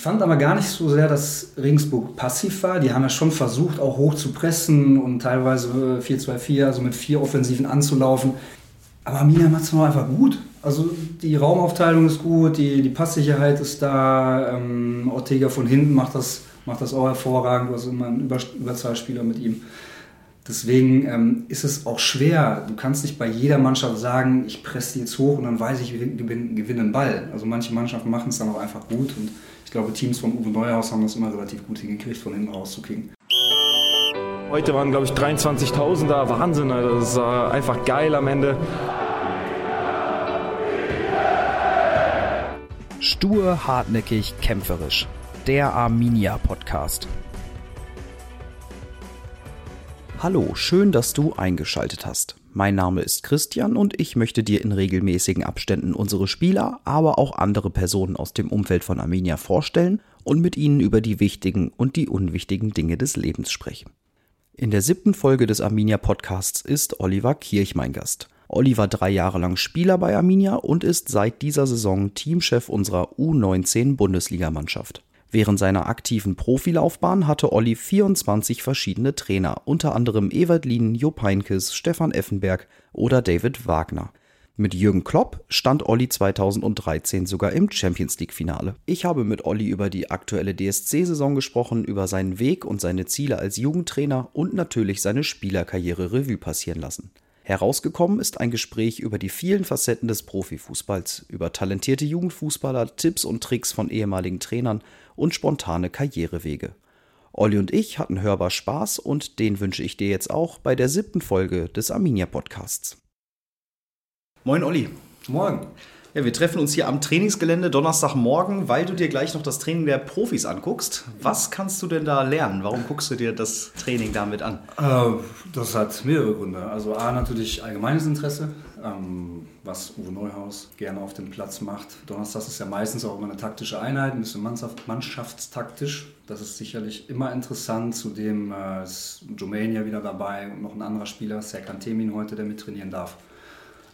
Ich fand aber gar nicht so sehr, dass Regensburg passiv war. Die haben ja schon versucht, auch hoch zu pressen und teilweise 4-2-4, also mit vier Offensiven anzulaufen. Aber Arminia macht es noch einfach gut. Also die Raumaufteilung ist gut, die, die Passsicherheit ist da. Ähm, Ortega von hinten macht das, macht das auch hervorragend. Du hast immer einen Über Überzahlspieler mit ihm. Deswegen ähm, ist es auch schwer. Du kannst nicht bei jeder Mannschaft sagen, ich presse die jetzt hoch und dann weiß ich, wir gewinnen, gewinnen einen Ball. Also manche Mannschaften machen es dann auch einfach gut. Und ich glaube, Teams von Uwe Neuhaus haben das immer relativ gut hingekriegt, von hinten rauszukicken. Heute waren, glaube ich, 23.000 da. Wahnsinn, das war einfach geil am Ende. Stur, hartnäckig, kämpferisch. Der Arminia Podcast. Hallo, schön, dass du eingeschaltet hast. Mein Name ist Christian und ich möchte dir in regelmäßigen Abständen unsere Spieler, aber auch andere Personen aus dem Umfeld von Arminia vorstellen und mit ihnen über die wichtigen und die unwichtigen Dinge des Lebens sprechen. In der siebten Folge des Arminia Podcasts ist Oliver Kirch mein Gast. Olli war drei Jahre lang Spieler bei Arminia und ist seit dieser Saison Teamchef unserer U19 Bundesligamannschaft. Während seiner aktiven Profilaufbahn hatte Olli 24 verschiedene Trainer, unter anderem Ewald Lien, Jupp Heinkes, Stefan Effenberg oder David Wagner. Mit Jürgen Klopp stand Olli 2013 sogar im Champions League Finale. Ich habe mit Olli über die aktuelle DSC-Saison gesprochen, über seinen Weg und seine Ziele als Jugendtrainer und natürlich seine Spielerkarriere Revue passieren lassen. Herausgekommen ist ein Gespräch über die vielen Facetten des Profifußballs, über talentierte Jugendfußballer, Tipps und Tricks von ehemaligen Trainern und spontane Karrierewege. Olli und ich hatten hörbar Spaß und den wünsche ich dir jetzt auch bei der siebten Folge des Arminia Podcasts. Moin Olli. Morgen. Ja, wir treffen uns hier am Trainingsgelände Donnerstagmorgen, weil du dir gleich noch das Training der Profis anguckst. Was kannst du denn da lernen? Warum guckst du dir das Training damit an? Äh, das hat mehrere Gründe. Also A, natürlich allgemeines Interesse, ähm, was Uwe Neuhaus gerne auf dem Platz macht. Donnerstag ist ja meistens auch immer eine taktische Einheit, ein bisschen mannschaftstaktisch. Das ist sicherlich immer interessant. Zudem äh, ist Jermaine ja wieder dabei und noch ein anderer Spieler, Serkan Temin heute, der mittrainieren darf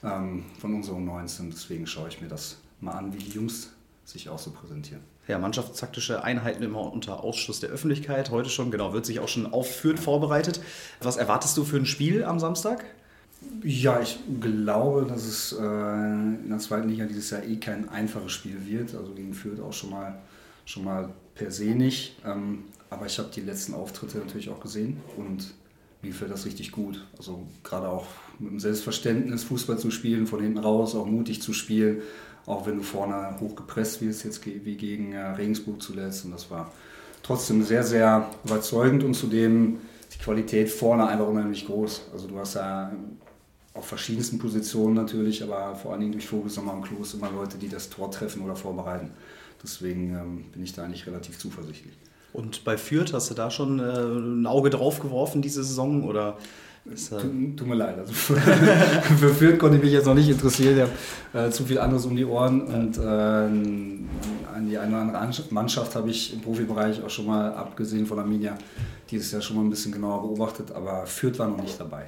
ähm, von unseren 19. Deswegen schaue ich mir das mal an, wie die Jungs sich auch so präsentieren. Ja, mannschaftstaktische Einheiten immer unter Ausschluss der Öffentlichkeit. Heute schon, genau, wird sich auch schon aufführend vorbereitet. Was erwartest du für ein Spiel am Samstag? Ja, ich glaube, dass es äh, in der zweiten Liga dieses Jahr eh kein einfaches Spiel wird. Also gegen Fürth auch schon mal, schon mal per se nicht. Ähm, aber ich habe die letzten Auftritte natürlich auch gesehen und mir gefällt das richtig gut. Also gerade auch mit dem Selbstverständnis, Fußball zu spielen, von hinten raus, auch mutig zu spielen, auch wenn du vorne hoch gepresst wirst, jetzt wie gegen äh, Regensburg zuletzt. Und das war trotzdem sehr, sehr überzeugend und zudem die Qualität vorne einfach unheimlich groß. Also du hast ja auf verschiedensten Positionen natürlich, aber vor allen Dingen durch nochmal am Klos immer Leute, die das Tor treffen oder vorbereiten. Deswegen ähm, bin ich da eigentlich relativ zuversichtlich. Und bei Fürth hast du da schon äh, ein Auge drauf geworfen diese Saison oder Tut, tut, mir leid. Also für, für konnte ich mich jetzt noch nicht interessieren. Ich habe äh, zu viel anderes um die Ohren. Und äh, an die eine oder andere Mannschaft habe ich im Profibereich auch schon mal, abgesehen von Arminia, dieses Jahr schon mal ein bisschen genauer beobachtet. Aber Fürth war noch nicht dabei.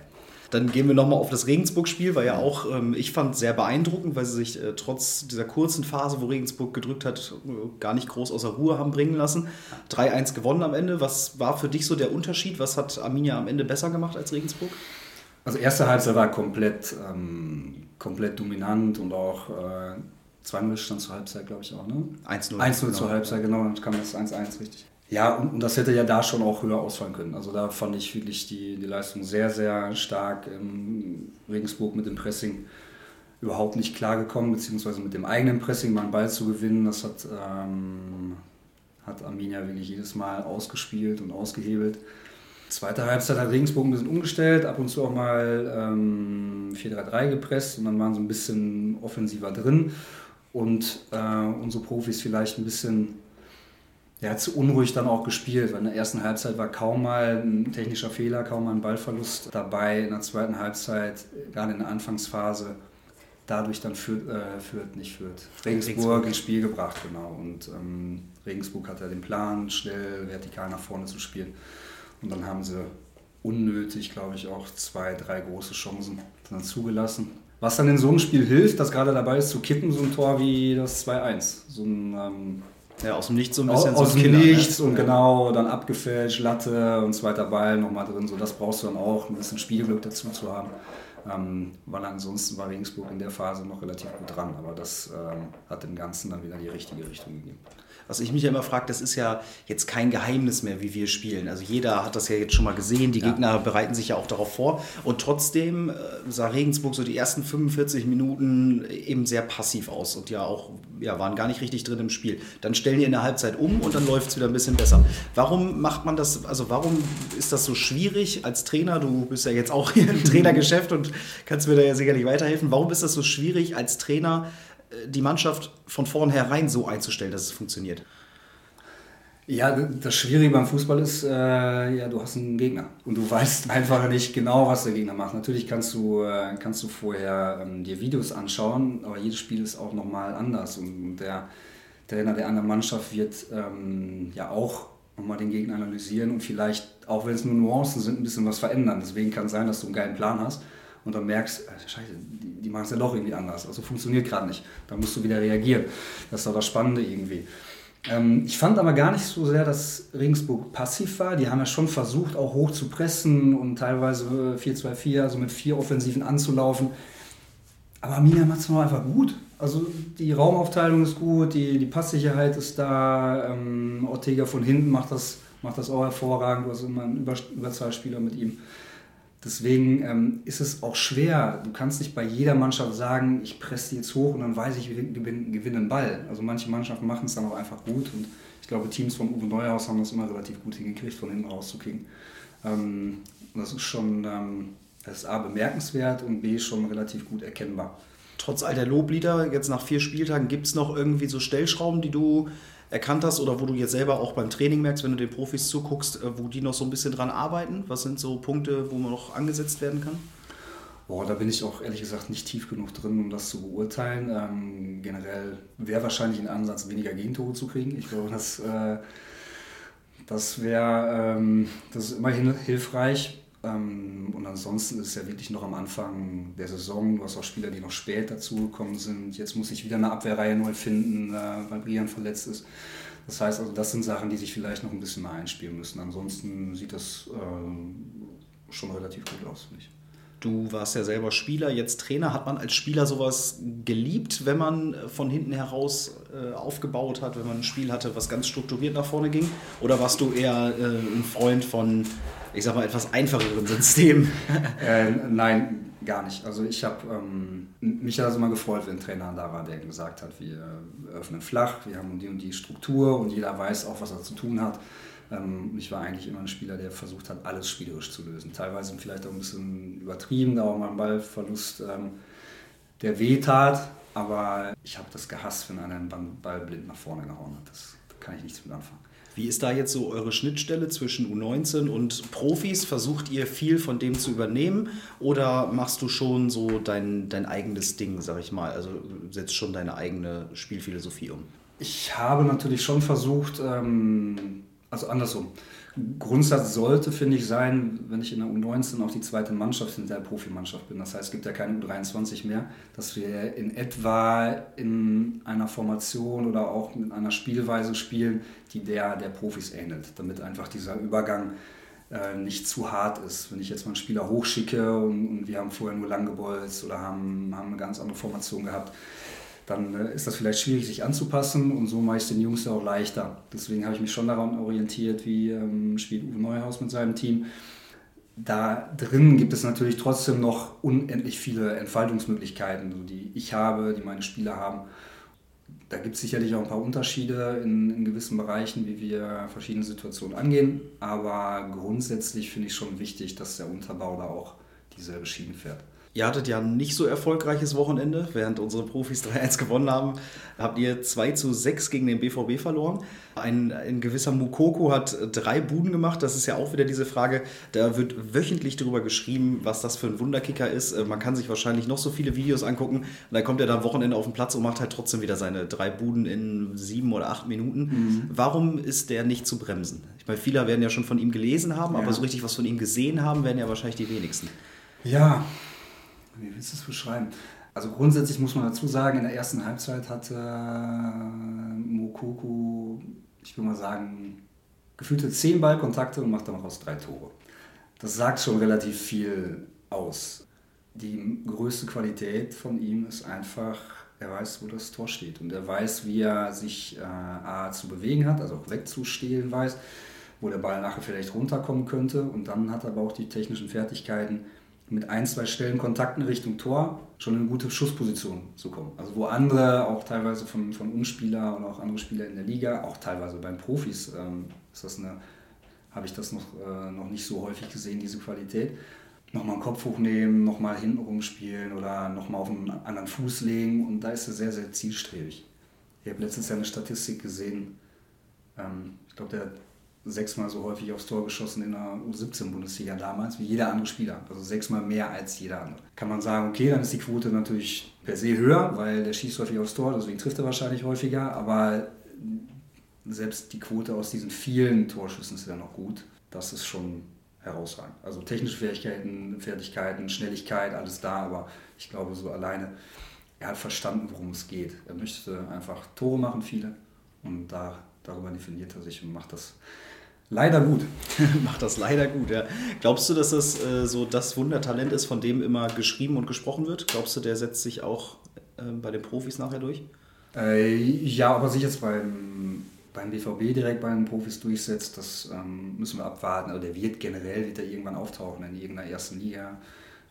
Dann gehen wir nochmal auf das Regensburg-Spiel, war ja auch, ähm, ich fand, sehr beeindruckend, weil sie sich äh, trotz dieser kurzen Phase, wo Regensburg gedrückt hat, äh, gar nicht groß außer Ruhe haben bringen lassen. 3-1 gewonnen am Ende. Was war für dich so der Unterschied? Was hat Arminia am Ende besser gemacht als Regensburg? Also erste Halbzeit war komplett, ähm, komplett dominant und auch äh, 2-0 stand zur Halbzeit, glaube ich auch, ne? 1-0. 1-0 genau. zur Halbzeit, genau, dann kam das 1-1, richtig. Ja, und, und, das hätte ja da schon auch höher ausfallen können. Also da fand ich wirklich die, die Leistung sehr, sehr stark. Im Regensburg mit dem Pressing überhaupt nicht klargekommen, beziehungsweise mit dem eigenen Pressing mal einen Ball zu gewinnen. Das hat, ähm, hat Arminia wirklich jedes Mal ausgespielt und ausgehebelt. Zweite Halbzeit hat Regensburg ein bisschen umgestellt, ab und zu auch mal ähm, 4-3-3 gepresst und dann waren sie ein bisschen offensiver drin. Und äh, unsere Profis vielleicht ein bisschen ja, zu unruhig dann auch gespielt, weil in der ersten Halbzeit war kaum mal ein technischer Fehler, kaum mal ein Ballverlust dabei. In der zweiten Halbzeit, gerade in der Anfangsphase, dadurch dann führt, äh, führt nicht führt. Regensburg, Regensburg ins Spiel gebracht, genau. Und ähm, Regensburg hatte den Plan, schnell vertikal nach vorne zu spielen. Und dann haben sie unnötig, glaube ich, auch zwei, drei große Chancen dann zugelassen. Was dann in so einem Spiel hilft, das gerade dabei ist zu kippen, so ein Tor wie das 2-1. So ein ähm, Ja, aus dem Nichts so ein bisschen. Aus, so dem Killer, ne? Nichts ne? und ja. genau, dann abgefälscht, Latte und zweiter Ball nochmal drin. So, das brauchst du dann auch, ein bisschen Spielglück dazu zu haben. Ähm, weil ansonsten war Regensburg in der Phase noch relativ gut dran. Aber das ähm, hat dem Ganzen dann wieder die richtige Richtung gegeben was ich mich ja immer frage, das ist ja jetzt kein Geheimnis mehr, wie wir spielen. Also jeder hat das ja jetzt schon mal gesehen, die ja. Gegner bereiten sich ja auch darauf vor. Und trotzdem äh, sah Regensburg so die ersten 45 Minuten eben sehr passiv aus und ja auch ja, waren gar nicht richtig drin im Spiel. Dann stellen die in der Halbzeit um und dann läuft es wieder ein bisschen besser. Warum macht man das, also warum ist das so schwierig als Trainer? Du bist ja jetzt auch hier im Trainergeschäft und kannst mir da ja sicherlich weiterhelfen. Warum ist das so schwierig als Trainer? Die Mannschaft von vornherein so einzustellen, dass es funktioniert? Ja, das Schwierige beim Fußball ist, äh, ja, du hast einen Gegner und du weißt einfach nicht genau, was der Gegner macht. Natürlich kannst du, äh, kannst du vorher ähm, dir Videos anschauen, aber jedes Spiel ist auch nochmal anders und der Trainer der anderen Mannschaft wird ähm, ja auch nochmal den Gegner analysieren und vielleicht, auch wenn es nur Nuancen sind, ein bisschen was verändern. Deswegen kann es sein, dass du einen geilen Plan hast und dann merkst, äh, scheiße, die, die machen es ja doch irgendwie anders. Also funktioniert gerade nicht. Da musst du wieder reagieren. Das ist doch das Spannende irgendwie. Ähm, ich fand aber gar nicht so sehr, dass Regensburg passiv war. Die haben ja schon versucht, auch hoch zu pressen und teilweise 4-2-4, also mit vier Offensiven anzulaufen. Aber Arminia macht es noch einfach gut. Also die Raumaufteilung ist gut, die, die Passsicherheit ist da. Ähm, Ortega von hinten macht das, macht das auch hervorragend. Du hast immer einen Über Überzahlspieler mit ihm. Deswegen ähm, ist es auch schwer. Du kannst nicht bei jeder Mannschaft sagen, ich presse die jetzt hoch und dann weiß ich, wir gewinnen, gewinnen einen Ball. Also manche Mannschaften machen es dann auch einfach gut und ich glaube, Teams von Uwe Neuhaus haben das immer relativ gut hingekriegt, von hinten rauszukriegen. Ähm, das ist schon ähm, das ist A bemerkenswert und B schon relativ gut erkennbar. Trotz all der Loblieder, jetzt nach vier Spieltagen, gibt es noch irgendwie so Stellschrauben, die du erkannt hast oder wo du jetzt selber auch beim Training merkst, wenn du den Profis zuguckst, äh, wo die noch so ein bisschen dran arbeiten? Was sind so Punkte, wo man noch angesetzt werden kann? Boah, da bin ich auch ehrlich gesagt nicht tief genug drin, um das zu beurteilen. Ähm, generell wäre wahrscheinlich ein Ansatz, weniger Gegentore zu kriegen. Ich glaube, das, äh, das wäre ähm, immerhin hilfreich. Ähm, und ansonsten ist es ja wirklich noch am Anfang der Saison. Du hast auch Spieler, die noch spät dazugekommen sind. Jetzt muss ich wieder eine Abwehrreihe neu finden, äh, weil Brian verletzt ist. Das heißt also, das sind Sachen, die sich vielleicht noch ein bisschen mehr einspielen müssen. Ansonsten sieht das äh, schon relativ gut aus, finde ich. Du warst ja selber Spieler, jetzt Trainer. Hat man als Spieler sowas geliebt, wenn man von hinten heraus äh, aufgebaut hat, wenn man ein Spiel hatte, was ganz strukturiert nach vorne ging? Oder warst du eher äh, ein Freund von ich sag mal, etwas einfacheren System? äh, nein, gar nicht. Also ich habe, ähm, mich das immer gefreut, wenn ein Trainer da war, der gesagt hat, wir öffnen flach, wir haben die und die Struktur und jeder weiß auch, was er zu tun hat. Ähm, ich war eigentlich immer ein Spieler, der versucht hat, alles spielerisch zu lösen. Teilweise vielleicht auch ein bisschen übertrieben, da auch mal ein Ballverlust, ähm, der weh tat. Aber ich habe das gehasst, wenn einer einen Ball blind nach vorne gehauen hat. Das, da kann ich nichts mit anfangen. Wie ist da jetzt so eure Schnittstelle zwischen U19 und Profis? Versucht ihr viel von dem zu übernehmen oder machst du schon so dein, dein eigenes Ding, sag ich mal? Also setzt schon deine eigene Spielphilosophie um? Ich habe natürlich schon versucht, ähm, also andersrum. Grundsatz sollte, finde ich, sein, wenn ich in der U19 auch die zweite Mannschaft in der Profimannschaft bin. Das heißt, es gibt ja keine U23 mehr, dass wir in etwa in einer Formation oder auch mit einer Spielweise spielen, die der der Profis ähnelt, damit einfach dieser Übergang äh, nicht zu hart ist. Wenn ich jetzt mal einen Spieler hochschicke und, und wir haben vorher nur langgebolzt oder haben, haben eine ganz andere Formation gehabt, dann äh, ist das vielleicht schwierig, sich anzupassen und so mache ich es den Jungs auch leichter. Deswegen habe ich mich schon daran orientiert, wie ähm, spielt Uwe Neuhaus mit seinem Team. Da drin gibt es natürlich trotzdem noch unendlich viele Entfaltungsmöglichkeiten, die ich habe, die meine Spieler haben. Da gibt es sicherlich auch ein paar Unterschiede in, in gewissen Bereichen, wie wir verschiedene Situationen angehen. Aber grundsätzlich finde ich schon wichtig, dass der Unterbau da auch dieselbe Schiene fährt. Ihr hattet ja nicht so erfolgreiches Wochenende, während unsere Profis 3-1 gewonnen haben, habt ihr 2 zu 6 gegen den BVB verloren. Ein, ein gewisser Mukoko hat drei Buden gemacht. Das ist ja auch wieder diese Frage. Da wird wöchentlich darüber geschrieben, was das für ein Wunderkicker ist. Äh, man kann sich wahrscheinlich noch so viele Videos angucken. Und dann kommt er da am Wochenende auf den Platz und macht halt trotzdem wieder seine drei Buden in sieben oder acht Minuten. Mhm. Warum ist der nicht zu bremsen? Ich meine, viele werden ja schon von ihm gelesen haben, ja. aber so richtig was von ihm gesehen haben, werden ja wahrscheinlich die wenigsten. Ja, wie willst du es beschreiben? Also grundsätzlich muss man dazu sagen, in der ersten Halbzeit hatte äh, Mokoku, ich will mal sagen, gefühlte zehn Ballkontakte und macht daraus drei Tore. Das sagt schon relativ viel aus. Die größte Qualität von ihm ist einfach, er weiß, wo das Tor steht und er weiß, wie er sich äh, A, zu bewegen hat, also auch wegzustehlen weiß, wo der Ball nachher vielleicht runterkommen könnte und dann hat er aber auch die technischen Fertigkeiten, mit ein, zwei Stellen Kontakten Richtung Tor schon in eine gute Schussposition zu kommen. Also wo andere, auch teilweise von, von Umspieler und auch andere Spieler in der Liga, auch teilweise beim Profis, ähm, habe ich das noch, äh, noch nicht so häufig gesehen, diese Qualität. Nochmal einen Kopf hochnehmen, nochmal hinten rumspielen oder nochmal auf einen anderen Fuß legen und da ist er sehr, sehr zielstrebig. Ich habe letztens ja eine Statistik gesehen, ähm, ich glaube, der sechsmal so häufig aufs Tor geschossen in der U17-Bundesliga damals, wie jeder andere Spieler. Also sechsmal mehr als jeder andere. Kann man sagen, okay, dann ist die Quote natürlich per se höher, weil der schießt häufig aufs Tor, deswegen trifft er wahrscheinlich häufiger. Aber selbst die Quote aus diesen vielen Torschüssen ist ja noch gut. Das ist schon herausragend. Also technische Fähigkeiten, Fertigkeiten, Schnelligkeit, alles da, aber ich glaube so alleine, er hat verstanden, worum es geht. Er möchte einfach Tore machen, viele, und da, darüber definiert er sich und macht das Leider gut. Macht das leider gut, ja. Glaubst du, dass das äh, so das Wundertalent ist, von dem immer geschrieben und gesprochen wird? Glaubst du, der setzt sich auch äh, bei den Profis nachher durch? Äh, ja, aber sich jetzt beim, beim BVB direkt bei den Profis durchsetzt, das ähm, müssen wir abwarten. Also der wird generell wird er irgendwann auftauchen in irgendeiner ersten Liga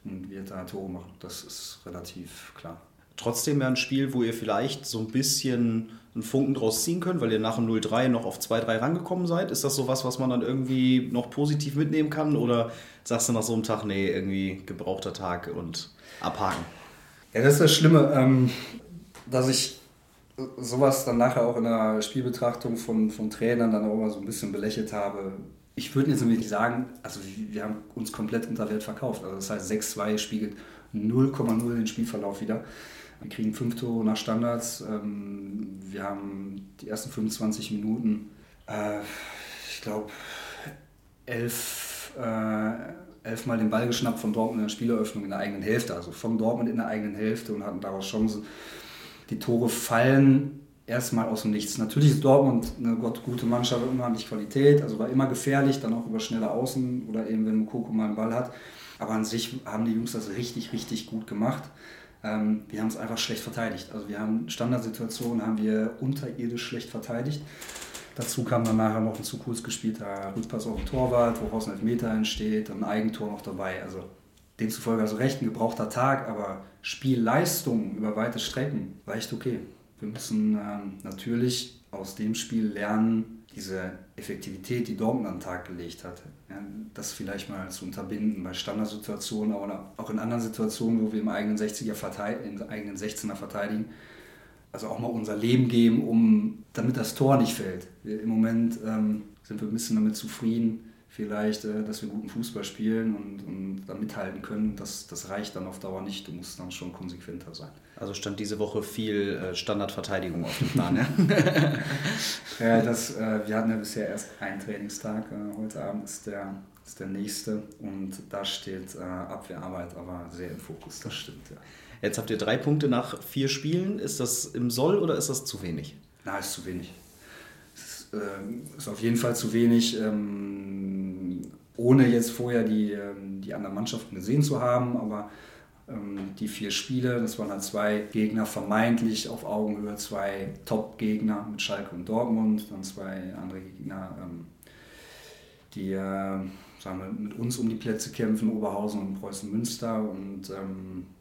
und wird da Tore machen. Das ist relativ klar trotzdem ja ein Spiel, wo ihr vielleicht so ein bisschen einen Funken draus ziehen könnt, weil ihr nach dem 0-3 noch auf 2-3 rangekommen seid. Ist das so was, was man dann irgendwie noch positiv mitnehmen kann? Oder sagst du nach so einem Tag, nee, irgendwie gebrauchter Tag und abhaken? Ja, das ist das Schlimme, ähm, dass ich sowas dann nachher auch in der Spielbetrachtung von, von Trainern dann auch immer so ein bisschen belächelt habe. Ich würde jetzt nämlich sagen, also wir haben uns komplett unter Wert verkauft. Also das heißt, 6-2 spiegelt 0,0 den Spielverlauf wieder. Wir kriegen fünf Tore nach Standards. Ähm, wir haben die ersten 25 Minuten, äh, ich glaube, elf, äh, elfmal den Ball geschnappt von Dortmund in der Spieleröffnung in der eigenen Hälfte. Also von Dortmund in der eigenen Hälfte und hatten daraus Chancen. Die Tore fallen erstmal aus dem Nichts. Natürlich ist Dortmund eine gute Mannschaft, unheimlich Qualität, also war immer gefährlich, dann auch über schnelle Außen oder eben wenn Mukoko mal einen Ball hat. Aber an sich haben die Jungs das richtig, richtig gut gemacht. Ähm, wir haben es einfach schlecht verteidigt. Also wir haben Standardsituationen haben wir unterirdisch schlecht verteidigt. Dazu kam dann nachher noch ein zu kurz gespielter Rückpass auf den Torwart, woraus ein Elfmeter entsteht, ein Eigentor noch dabei. Also demzufolge also recht ein gebrauchter Tag, aber Spielleistung über weite Strecken war echt okay. Wir müssen ähm, natürlich aus dem Spiel lernen, diese Effektivität, die Dortmund an den Tag gelegt hat, ja, das vielleicht mal zu unterbinden bei Standardsituationen oder auch in anderen Situationen, wo wir im eigenen 60er im eigenen 16er verteidigen, also auch mal unser Leben geben, um, damit das Tor nicht fällt. Wir, Im Moment ähm, sind wir ein bisschen damit zufrieden, vielleicht, äh, dass wir guten Fußball spielen und, und da mithalten können. Das, das reicht dann auf Dauer nicht. Du musst dann schon konsequenter sein. Also stand diese Woche viel äh, Standardverteidigung auf dem Plan, ja? ja, das, äh, wir hatten ja bisher erst einen Trainingstag. heute Abend ist der, ist der nächste und da steht Abwehrarbeit aber sehr im Fokus, das stimmt, ja. Jetzt habt ihr drei Punkte nach vier Spielen. Ist das im Soll oder ist das zu wenig? Na, ist zu wenig. Äh, ist auf jeden Fall zu wenig. Ähm, ohne jetzt vorher die, ähm, die anderen Mannschaften gesehen zu haben, aber ähm, die vier Spiele, das waren halt zwei Gegner vermeintlich auf Augenhöhe, zwei Top-Gegner mit Schalke und Dortmund, dann zwei andere Gegner, ähm, die äh, sagen wir, mit uns um die Plätze kämpfen, Oberhausen und Preußen Münster und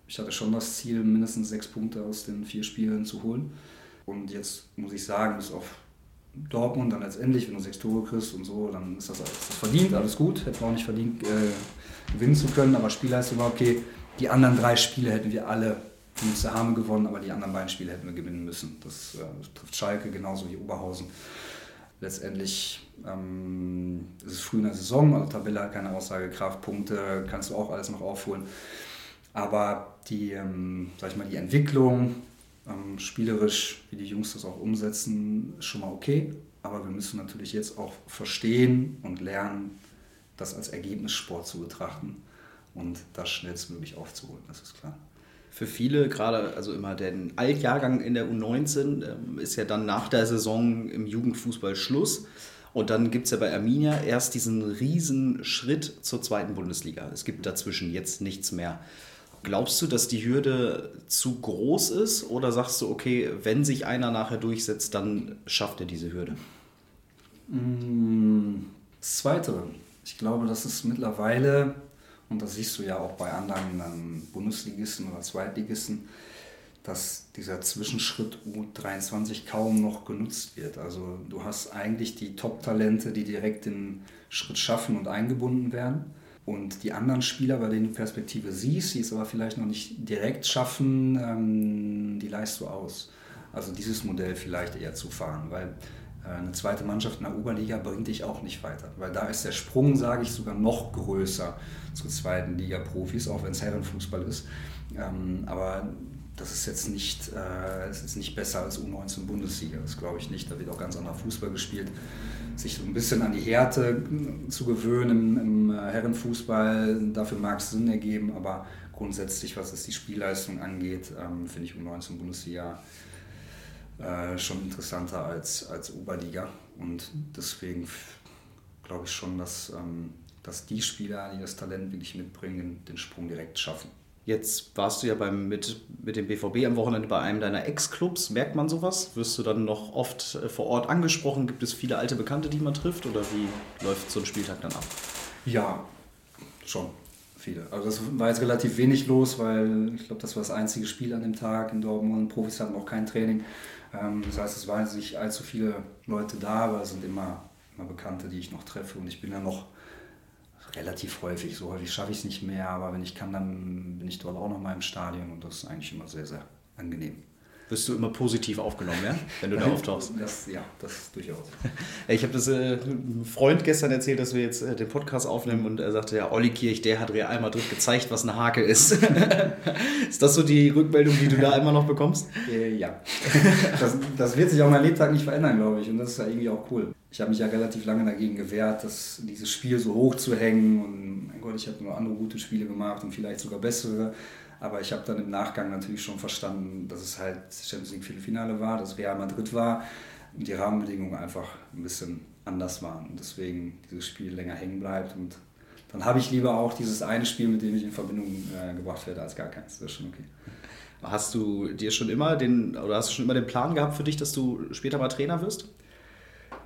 ich hatte schon das Ziel, mindestens sechs Punkte aus den vier Spielen zu holen. Und jetzt muss ich sagen, bis auf Dortmund dann letztendlich, wenn du sechs Tore kriegst und so, dann ist das, ist das verdient, alles gut. Hätten wir auch nicht verdient, äh, gewinnen zu können, aber Spielleistung war okay. Die anderen drei Spiele hätten wir alle die Hame gewonnen, aber die anderen beiden Spiele hätten wir gewinnen müssen. Das, äh, trifft Schalke genauso wie Oberhausen. Letztendlich ähm, ist es früh in der Saison, also Tabelle hat keine Aussagekraft, Punkte kannst du auch alles noch aufholen. Aber die, ähm, ich mal, die Entwicklung, ähm, spielerisch, wie die Jungs das auch umsetzen, ist schon mal okay. Aber wir müssen natürlich jetzt auch verstehen und lernen, das als Ergebnissport zu betrachten und das schnellstmöglich aufzuholen, das ist klar. Für viele, gerade also immer der Altjahrgang in der U19, ähm, ist ja dann nach der Saison im Jugendfußball Schluss. Und dann gibt es ja bei Arminia erst diesen riesen Schritt zur zweiten Bundesliga. Es gibt dazwischen jetzt nichts mehr. Glaubst du, dass die Hürde zu groß ist oder sagst du, okay, wenn sich einer nachher durchsetzt, dann schafft er diese Hürde? Mm, das Zweite. Ich glaube, dass es mittlerweile, und das siehst du ja auch bei anderen ähm, Bundesligisten oder Zweitligisten, dass dieser Zwischenschritt U23 kaum noch genutzt wird. Also du hast eigentlich die Top-Talente, die direkt den Schritt schaffen und eingebunden werden. Und die anderen Spieler, bei denen du Perspektive siehst, die es aber vielleicht noch nicht direkt schaffen, ähm, die leist du aus. Also dieses Modell vielleicht eher zu fahren, weil äh, eine zweite Mannschaft in der Oberliga bringt dich auch nicht weiter. Weil da ist der Sprung, sage ich, sogar noch größer zu zweiten Liga-Profis, auch wenn es Herrenfußball ist. Ähm, aber das ist jetzt nicht, äh, ist nicht besser als U19 Bundesliga, das glaube ich nicht. Da wird auch ganz anderer Fußball gespielt sich so ein bisschen an die Härte zu gewöhnen im, äh, Herrenfußball. Dafür mag es Sinn ergeben, aber grundsätzlich, was es die Spielleistung angeht, ähm, finde ich U19 Bundesliga äh, schon interessanter als, als Oberliga. Und deswegen glaube ich schon, dass, ähm, dass die Spieler, die das Talent wirklich mitbringen, den Sprung direkt schaffen. Jetzt warst du ja beim, mit, mit dem BVB am Wochenende bei einem deiner Ex-Clubs. Merkt man sowas? Wirst du dann noch oft äh, vor Ort angesprochen? Gibt es viele alte Bekannte, die man trifft? Oder wie läuft so ein Spieltag dann ab? Ja, schon viele. Also das war jetzt relativ wenig los, weil ich glaube, das war das einzige Spiel an dem Tag in Dortmund. Profis hatten auch kein Training. Ähm, das heißt, es waren nicht allzu viele Leute da, aber es sind immer, immer Bekannte, die ich noch treffe. Und ich bin ja noch relativ häufig. So häufig schaffe ich es nicht mehr, aber wenn ich kann, dann bin ich dort auch noch mal im Stadion und das ist eigentlich immer sehr, sehr angenehm. Wirst du immer positiv aufgenommen, ja? wenn du da auftauchst? Das, ja, das durchaus. ich habe das äh, einem Freund gestern erzählt, dass wir jetzt äh, den Podcast aufnehmen und er sagte, ja, Olli Kirch, der hat Real Madrid gezeigt, was eine Hake ist. ist das so die Rückmeldung, die du da immer noch bekommst? Äh, ja. Das, das, wird sich auch mein Lebtag nicht verändern, glaube ich. Und das ist ja irgendwie auch cool. Ich habe mich ja relativ lange dagegen gewehrt, das, dieses Spiel so hoch zu hängen. Und mein Gott, ich habe nur andere gute Spiele gemacht und vielleicht sogar bessere. Aber ich habe dann im Nachgang natürlich schon verstanden, dass es halt Champions League Viertelfinale war, dass Real Madrid war und die Rahmenbedingungen einfach ein bisschen anders waren. Und deswegen dieses Spiel länger hängen bleibt. Und dann habe ich lieber auch dieses eine Spiel, mit dem ich in Verbindung äh, gebracht werde, als gar keins. Das ist schon okay. Hast du dir schon immer den, oder hast du schon immer den Plan gehabt für dich, dass du später mal Trainer wirst?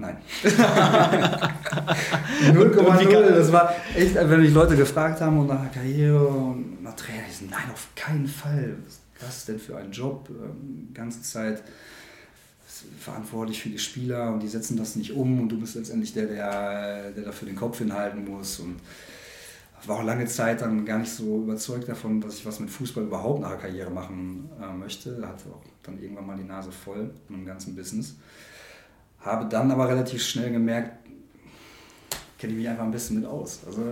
Nein. 0,0. Das war echt, wenn mich Leute gefragt haben und nach Karriere und nach Trainer, ich so, nein, auf keinen Fall. Was ist denn für ein Job? Ähm, die ganze Zeit verantwortlich für die Spieler und die setzen das nicht um und du bist letztendlich der, der, der dafür den Kopf hinhalten muss. Und war auch lange Zeit dann gar nicht so überzeugt davon, dass ich was mit Fußball überhaupt nach der Karriere machen äh, möchte. Hatte auch dann irgendwann mal die Nase voll mit dem ganzen Business. Habe dann aber relativ schnell gemerkt, kenne ich mich einfach ein bisschen mit aus. Also,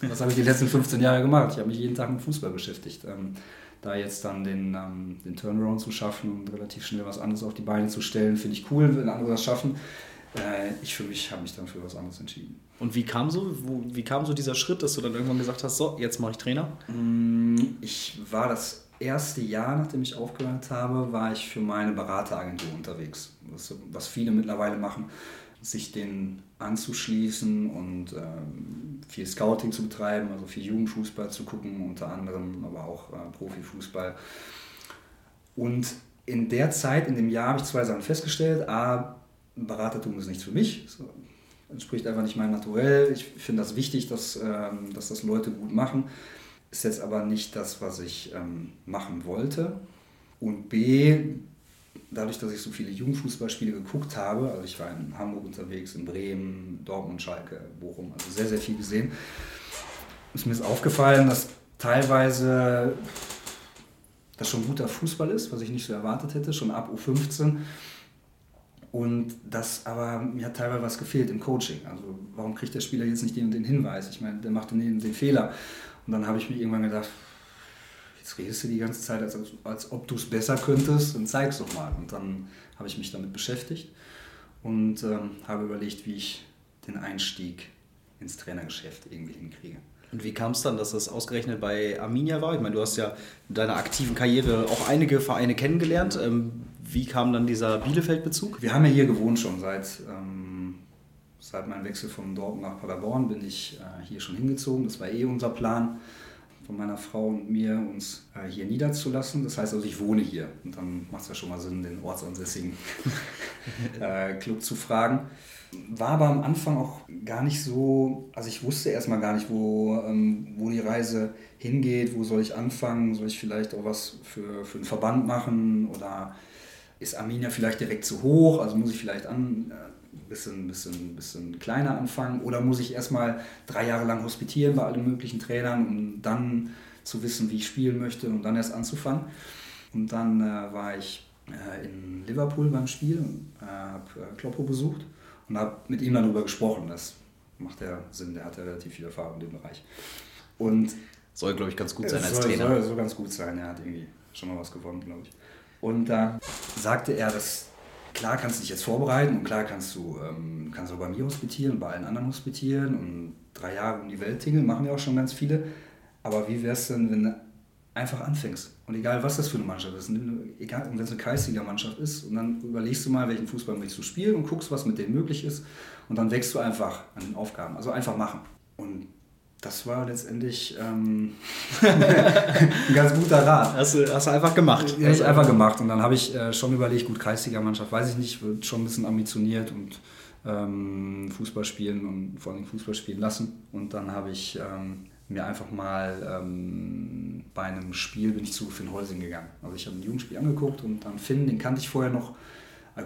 was habe ich die letzten 15 Jahre gemacht? Ich habe mich jeden Tag mit Fußball beschäftigt. Ähm, da jetzt dann den, ähm, den Turnaround zu schaffen und relativ schnell was anderes auf die Beine zu stellen, finde ich cool, wenn andere das schaffen. Äh, ich für mich habe mich dann für was anderes entschieden. Und wie kam so, wo, wie kam so dieser Schritt, dass du dann irgendwann gesagt hast, so, jetzt mache ich Trainer? Mm, ich war das erste Jahr, nachdem ich aufgehört habe, war ich für meine Berateragentur unterwegs. Was, was viele mittlerweile machen, sich den anzuschließen und ähm, viel Scouting zu betreiben, also viel Jugendfußball zu gucken, unter anderem, aber auch äh, Profifußball. Und in der Zeit, in dem Jahr, habe ich zwei Sachen festgestellt. A, Beratertum ist nichts für mich. Das entspricht einfach nicht meinem Naturell. Ich finde das wichtig, dass, ähm, dass das Leute gut machen. Ist jetzt aber nicht das, was ich ähm, machen wollte. Und B, dadurch, dass ich so viele Jugendfußballspiele geguckt habe, also ich war in Hamburg unterwegs, in Bremen, Dortmund, Schalke, Bochum, also sehr, sehr viel gesehen, ist mir aufgefallen, dass teilweise das schon guter Fußball ist, was ich nicht so erwartet hätte, schon ab U15. Und das aber mir hat teilweise was gefehlt im Coaching. Also warum kriegt der Spieler jetzt nicht den und den Hinweis? Ich meine, der macht den, den Fehler. Und dann habe ich mir irgendwann gedacht, jetzt redest du die ganze Zeit, als, als ob du es besser könntest, dann zeig's doch mal. Und dann habe ich mich damit beschäftigt und ähm, habe überlegt, wie ich den Einstieg ins Trainergeschäft irgendwie hinkriege. Und wie kam es dann, dass das ausgerechnet bei Arminia war? Ich meine, du hast ja in deiner aktiven Karriere auch einige Vereine kennengelernt. Ähm, wie kam dann dieser Bielefeld-Bezug? Wir haben ja hier gewohnt schon seit, ähm, seit meinem Wechsel von Dortmund nach Paderborn bin ich äh, hier schon hingezogen. Das war eh unser Plan von meiner Frau und mir, uns äh, hier niederzulassen. Das heißt also, ich wohne hier. Und dann macht es ja schon mal Sinn, den ortsansässigen äh, Club zu fragen. War aber am Anfang auch gar nicht so, also ich wusste erstmal gar nicht, wo, ähm, wo die Reise hingeht, wo soll ich anfangen, soll ich vielleicht auch was für, für einen Verband machen oder ist Arminia vielleicht direkt zu hoch, also muss ich vielleicht an, bisschen, bisschen, bisschen kleiner anfangen oder muss ich erstmal drei Jahre lang hospitieren bei allen möglichen Trainern, um dann zu wissen, wie ich spielen möchte und dann erst anzufangen. Und dann äh, war ich äh, in Liverpool beim Spiel und äh, habe äh, Kloppo besucht und habe mit ihm darüber gesprochen. Das macht ja Sinn, der hat ja relativ viel Erfahrung in dem Bereich. Und soll, glaube ich, ganz gut sein als soll, Trainer. Soll, soll ganz gut sein, er hat irgendwie schon mal was gewonnen, glaube ich. Und da sagte er, dass klar kannst du dich jetzt vorbereiten und klar kannst du, ähm, kannst du bei mir hospitieren bei allen anderen hospitieren und drei Jahre um die Welt tingeln, machen ja auch schon ganz viele. Aber wie wäre es denn, wenn du einfach anfängst? Und egal, was das für eine Mannschaft ist, egal, wenn es eine Kreisliga-Mannschaft ist, und dann überlegst du mal, welchen Fußball möchtest du spielen und guckst, was mit denen möglich ist. Und dann wächst du einfach an den Aufgaben. Also einfach machen. Und das war letztendlich ähm, ein ganz guter Rat. Hast du, hast du einfach gemacht? Ja, ich einfach gemacht. Und dann habe ich äh, schon überlegt, gut, Kreisliga-Mannschaft, weiß ich nicht, wird schon ein bisschen ambitioniert und ähm, Fußball spielen und vor allem Fußball spielen lassen. Und dann habe ich ähm, mir einfach mal ähm, bei einem Spiel bin ich zu Finn Holsing gegangen. Also ich habe ein Jugendspiel angeguckt und dann Finn, den kannte ich vorher noch also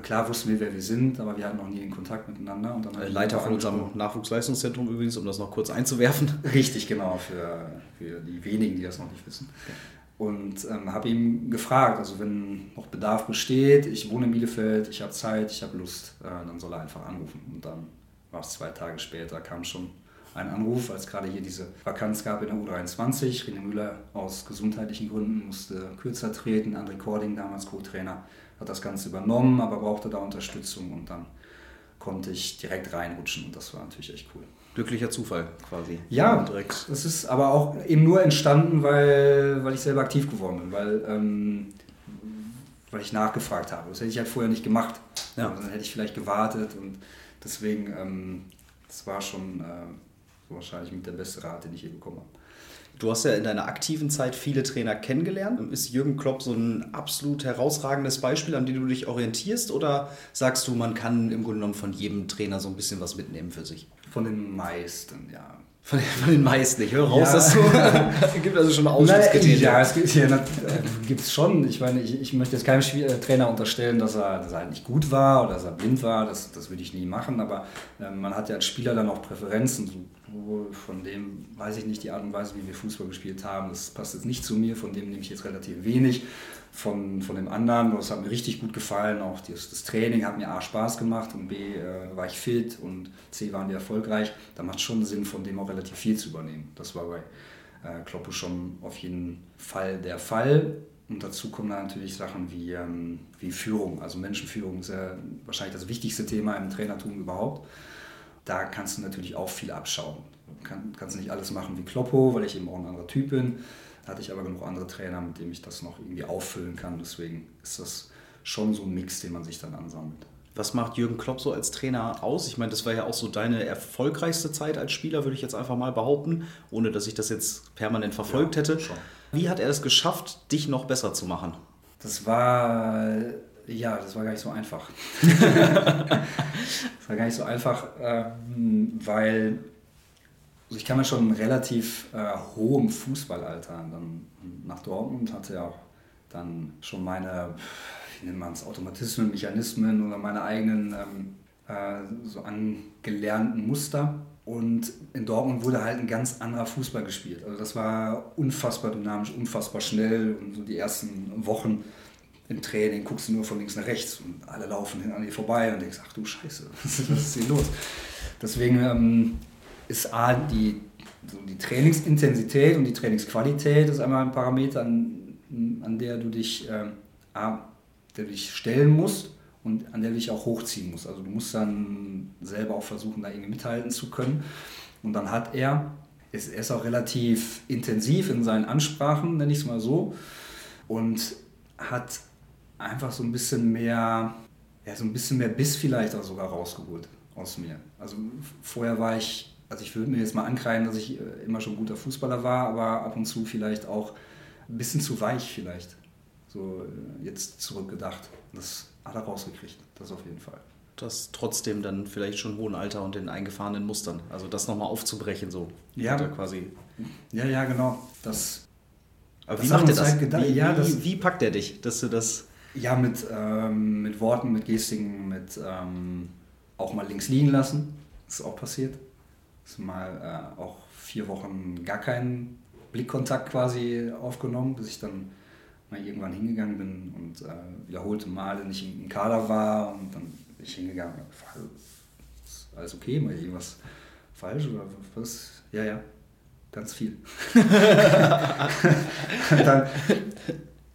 klar wussten wir, wer wir sind, aber wir hatten noch nie den Kontakt miteinander. Und dann Leiter von unserem Nachwuchsleistungszentrum übrigens, um das noch kurz einzuwerfen. Richtig, genau, für, für die wenigen, die das noch nicht wissen. Und ähm, habe ihm gefragt, also wenn noch Bedarf besteht, ich wohne in Bielefeld, ich habe Zeit, ich habe Lust, äh, dann soll er einfach anrufen. Und dann war es zwei Tage später, kam schon ein Anruf, als gerade hier diese Vakanz gab in der U23. René Müller aus gesundheitlichen Gründen musste kürzer treten, André Cording, damals Co-Trainer, hat das Ganze übernommen, aber brauchte da Unterstützung und dann konnte ich direkt reinrutschen und das war natürlich echt cool. Glücklicher Zufall quasi. Ja, direkt. das ist aber auch eben nur entstanden, weil, weil ich selber aktiv geworden bin, weil, ähm, weil ich nachgefragt habe. Das hätte ich halt vorher nicht gemacht. Ja. Also dann hätte ich vielleicht gewartet und deswegen, ähm, das war schon äh, wahrscheinlich mit der beste Rat, den ich je bekommen habe. Du hast ja in deiner aktiven Zeit viele Trainer kennengelernt. Ist Jürgen Klopp so ein absolut herausragendes Beispiel, an dem du dich orientierst? Oder sagst du, man kann im Grunde genommen von jedem Trainer so ein bisschen was mitnehmen für sich? Von den meisten, ja. Von, von den meisten. Ich höre raus, ja. dass du. es gibt also schon Ausschlusskriterien. Ja, es gibt ja, äh, schon. Ich meine, ich, ich möchte jetzt keinem äh, Trainer unterstellen, dass er, dass er halt nicht gut war oder dass er blind war. Das, das würde ich nie machen. Aber äh, man hat ja als Spieler dann auch Präferenzen. So von dem weiß ich nicht die Art und Weise, wie wir Fußball gespielt haben. Das passt jetzt nicht zu mir, von dem nehme ich jetzt relativ wenig. Von, von dem anderen, das hat mir richtig gut gefallen. Auch das, das Training hat mir A Spaß gemacht und B äh, war ich fit und C waren wir erfolgreich. Da macht es schon Sinn, von dem auch relativ viel zu übernehmen. Das war bei äh, Kloppe schon auf jeden Fall der Fall. Und dazu kommen dann natürlich Sachen wie, ähm, wie Führung. Also Menschenführung ist ja wahrscheinlich das wichtigste Thema im Trainertum überhaupt da kannst du natürlich auch viel abschauen. Du kann, kannst nicht alles machen wie Kloppo, weil ich eben auch ein anderer Typ bin. Da hatte ich aber genug andere Trainer, mit denen ich das noch irgendwie auffüllen kann. Deswegen ist das schon so ein Mix, den man sich dann ansammelt. Was macht Jürgen Klopp so als Trainer aus? Ich meine, das war ja auch so deine erfolgreichste Zeit als Spieler, würde ich jetzt einfach mal behaupten, ohne dass ich das jetzt permanent verfolgt ja, hätte. Schon. Wie hat er es geschafft, dich noch besser zu machen? Das war ja, das war gar nicht so einfach. das war gar nicht so einfach, ähm, weil also ich kam ja schon relativ äh, hohem Fußballalter dann nach Dortmund, hatte ja auch dann schon meine, wie nennt man es, Automatismen, Mechanismen oder meine eigenen ähm, äh, so angelernten Muster. Und in Dortmund wurde halt ein ganz anderer Fußball gespielt. Also das war unfassbar dynamisch, unfassbar schnell und so die ersten Wochen im Training guckst du nur von links nach rechts und alle laufen an dir vorbei und denkst, ach du Scheiße, was ist hier los? Deswegen ähm, ist A, die, so die Trainingsintensität und die Trainingsqualität ist einmal ein Parameter, an, an der du dich, äh, A, der dich stellen musst und an der du dich auch hochziehen musst. Also du musst dann selber auch versuchen, da irgendwie mithalten zu können. Und dann hat er ist, er ist auch relativ intensiv in seinen Ansprachen, nenne ich es mal so. Und hat einfach so ein bisschen mehr, ja, so ein bisschen mehr Biss vielleicht auch sogar rausgeholt aus mir. Also vorher war ich, also ich würde mir jetzt mal ankreiden, dass ich äh, immer schon guter Fußballer war, aber ab und zu vielleicht auch ein bisschen zu weich vielleicht. So äh, jetzt zurückgedacht. Das hat er rausgekriegt, das auf jeden Fall. Das trotzdem dann vielleicht schon hohen Alter und den eingefahrenen Mustern. Also das nochmal aufzubrechen so. Ja, quasi. Ja, ja, genau. Das, aber wie macht er das? Halt wie, ja, das? Wie, packt er dich, dass du das... Ja, mit, ähm, mit Worten, mit Gestiken, mit ähm, auch mal links liegen lassen. Das ist auch passiert. Ist mal äh, auch vier Wochen gar keinen Blickkontakt quasi aufgenommen, bis ich dann mal irgendwann hingegangen bin und äh, wiederholte Male nicht im Kader war und dann bin ich hingegangen und ist alles okay, mal irgendwas falsch oder was? Ja, ja, ganz viel. dann,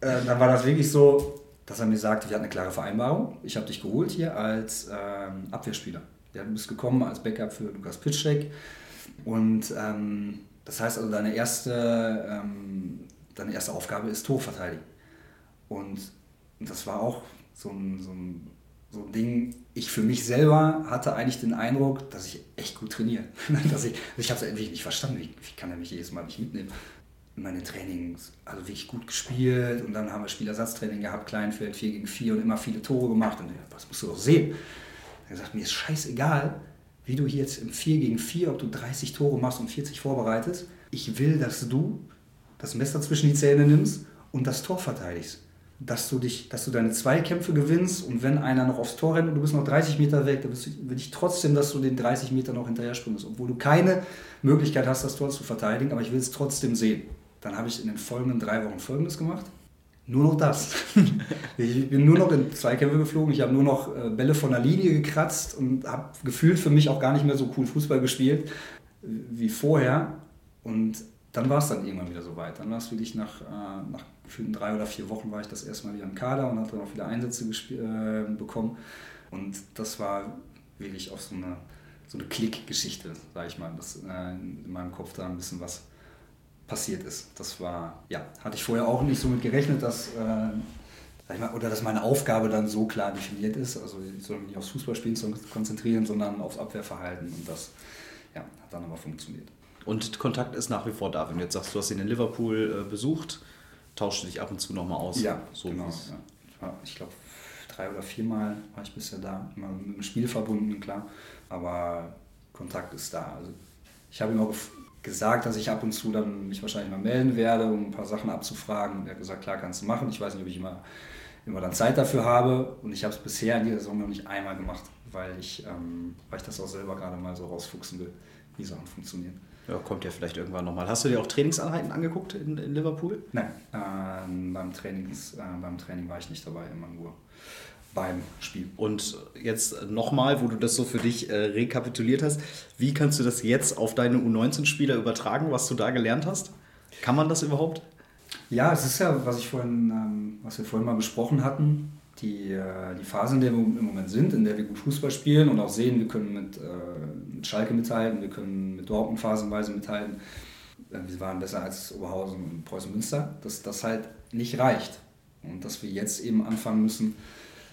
äh, dann war das wirklich so, dass er mir sagte, wir hatten eine klare Vereinbarung. Ich habe dich geholt hier als ähm, Abwehrspieler. Ja, du bist gekommen als Backup für Lukas Pitschek. Und ähm, das heißt also, deine erste, ähm, deine erste Aufgabe ist Torverteidigen. Und das war auch so ein, so, ein, so ein Ding. Ich für mich selber hatte eigentlich den Eindruck, dass ich echt gut trainiere. dass ich ich habe es irgendwie nicht verstanden, wie, wie kann er mich jedes Mal nicht mitnehmen meine Trainings, also wirklich gut gespielt und dann haben wir Spielersatztraining gehabt, Kleinfeld 4 gegen 4 und immer viele Tore gemacht und das musst du doch sehen. Er sagt, mir ist scheißegal, wie du hier jetzt im 4 gegen 4, ob du 30 Tore machst und 40 vorbereitest. Ich will, dass du das Messer zwischen die Zähne nimmst und das Tor verteidigst. Dass du, dich, dass du deine Zweikämpfe gewinnst und wenn einer noch aufs Tor rennt und du bist noch 30 Meter weg, dann will ich trotzdem, dass du den 30 Meter noch hinterher springst, obwohl du keine Möglichkeit hast, das Tor zu verteidigen, aber ich will es trotzdem sehen. Dann habe ich in den folgenden drei Wochen Folgendes gemacht. Nur noch das. ich bin nur noch in Zweikämpfe geflogen. Ich habe nur noch äh, Bälle von der Linie gekratzt und habe gefühlt für mich auch gar nicht mehr so cool Fußball gespielt wie vorher. Und dann war es dann irgendwann wieder so weit. Dann war es wirklich nach, äh, nach gefühlten drei oder vier Wochen war ich das erste Mal wieder im Kader und habe dann auch wieder Einsätze äh, bekommen. Und das war wirklich auch so eine, so eine Klick-Geschichte, sage ich mal, dass äh, in meinem Kopf da ein bisschen was passiert ist. Das war, ja, hatte ich vorher auch nicht so mit gerechnet, dass, äh, mal, oder dass meine Aufgabe dann so klar definiert ist. Also ich soll mich nicht aufs Fußballspielen konzentrieren, sondern aufs Abwehrverhalten. Und das ja, hat dann aber funktioniert. Und Kontakt ist nach wie vor da. Wenn du jetzt sagst, du hast ihn in Liverpool äh, besucht, tauschst du dich ab und zu nochmal aus. Ja, so genau. Ja. Ich glaube, drei oder viermal war ich bisher da. Immer mit dem Spiel verbunden, klar. Aber Kontakt ist da. Also ich habe ihm auch gesagt, dass ich ab und zu dann mich wahrscheinlich mal melden werde, um ein paar Sachen abzufragen. Und er hat gesagt, klar, kannst du machen. Ich weiß nicht, ob ich immer, immer dann Zeit dafür habe. Und ich habe es bisher in dieser Saison noch nicht einmal gemacht, weil ich, ähm, weil ich das auch selber gerade mal so rausfuchsen will, wie Sachen funktionieren. Ja, kommt ja vielleicht irgendwann nochmal. Hast du dir auch Trainingseinheiten angeguckt in, in Liverpool? Nein, ähm, beim, Trainings, äh, beim Training war ich nicht dabei, immer nur beim Spiel. Und jetzt nochmal, wo du das so für dich äh, rekapituliert hast, wie kannst du das jetzt auf deine U19-Spieler übertragen, was du da gelernt hast? Kann man das überhaupt? Ja, es ist ja, was ich vorhin, ähm, was wir vorhin mal besprochen hatten, die, äh, die Phase, in der wir im Moment sind, in der wir gut Fußball spielen und auch sehen, wir können mit, äh, mit Schalke mithalten, wir können mit Dortmund phasenweise mithalten. Äh, wir waren besser als Oberhausen und Preußen Münster, dass das halt nicht reicht. Und dass wir jetzt eben anfangen müssen,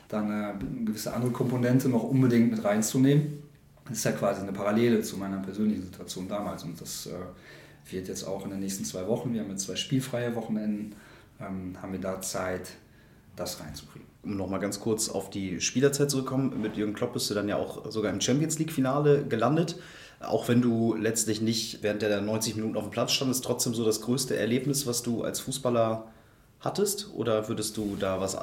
dann eine gewisse andere Komponente noch unbedingt mit reinzunehmen. Das ist ja quasi eine Parallele zu meiner persönlichen Situation damals und das äh, wird jetzt auch in den nächsten zwei Wochen, wir haben jetzt zwei spielfreie Wochenenden, ähm, haben wir da Zeit, das reinzukriegen. Um nochmal ganz kurz auf die Spielerzeit zurückzukommen, mit Jürgen Klopp bist du dann ja auch sogar im Champions League-Finale gelandet. Auch wenn du letztlich nicht während der 90 Minuten auf dem Platz standest, trotzdem so das größte Erlebnis, was du als Fußballer hattest? Oder würdest du da was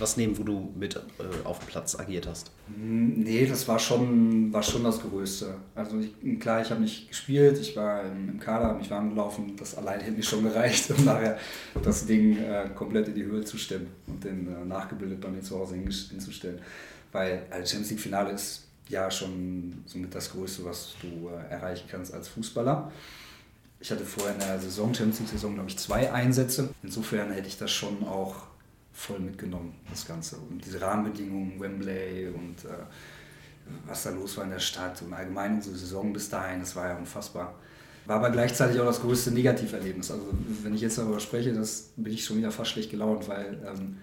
was nehmen, wo du mit äh, auf Platz agiert hast? Hm, nee, das war schon, war schon das Größte. Also ich, klar, ich habe nicht gespielt, ich war im, im Kader, habe mich warm gelaufen, das allein hätte mir schon gereicht, um nachher das Ding äh, komplett in die Höhe zu stemmen und den äh, nachgebildet bei mir zu Hause hinzustellen. Weil also Champions League Finale ist ja schon somit das Größte, was du äh, erreichen kannst als Fußballer. Ich hatte vorher in der Saison, Champions League-Saison, glaube ich, zwei Einsätze. Insofern hätte ich das schon auch voll mitgenommen, das Ganze. Und diese Rahmenbedingungen, Wembley und äh, was da los war in der Stadt und allgemein unsere Saison bis dahin, das war ja unfassbar. War aber gleichzeitig auch das größte Negativerlebnis. Also wenn ich jetzt darüber spreche, das bin ich schon wieder fast schlecht gelaunt, weil ähm,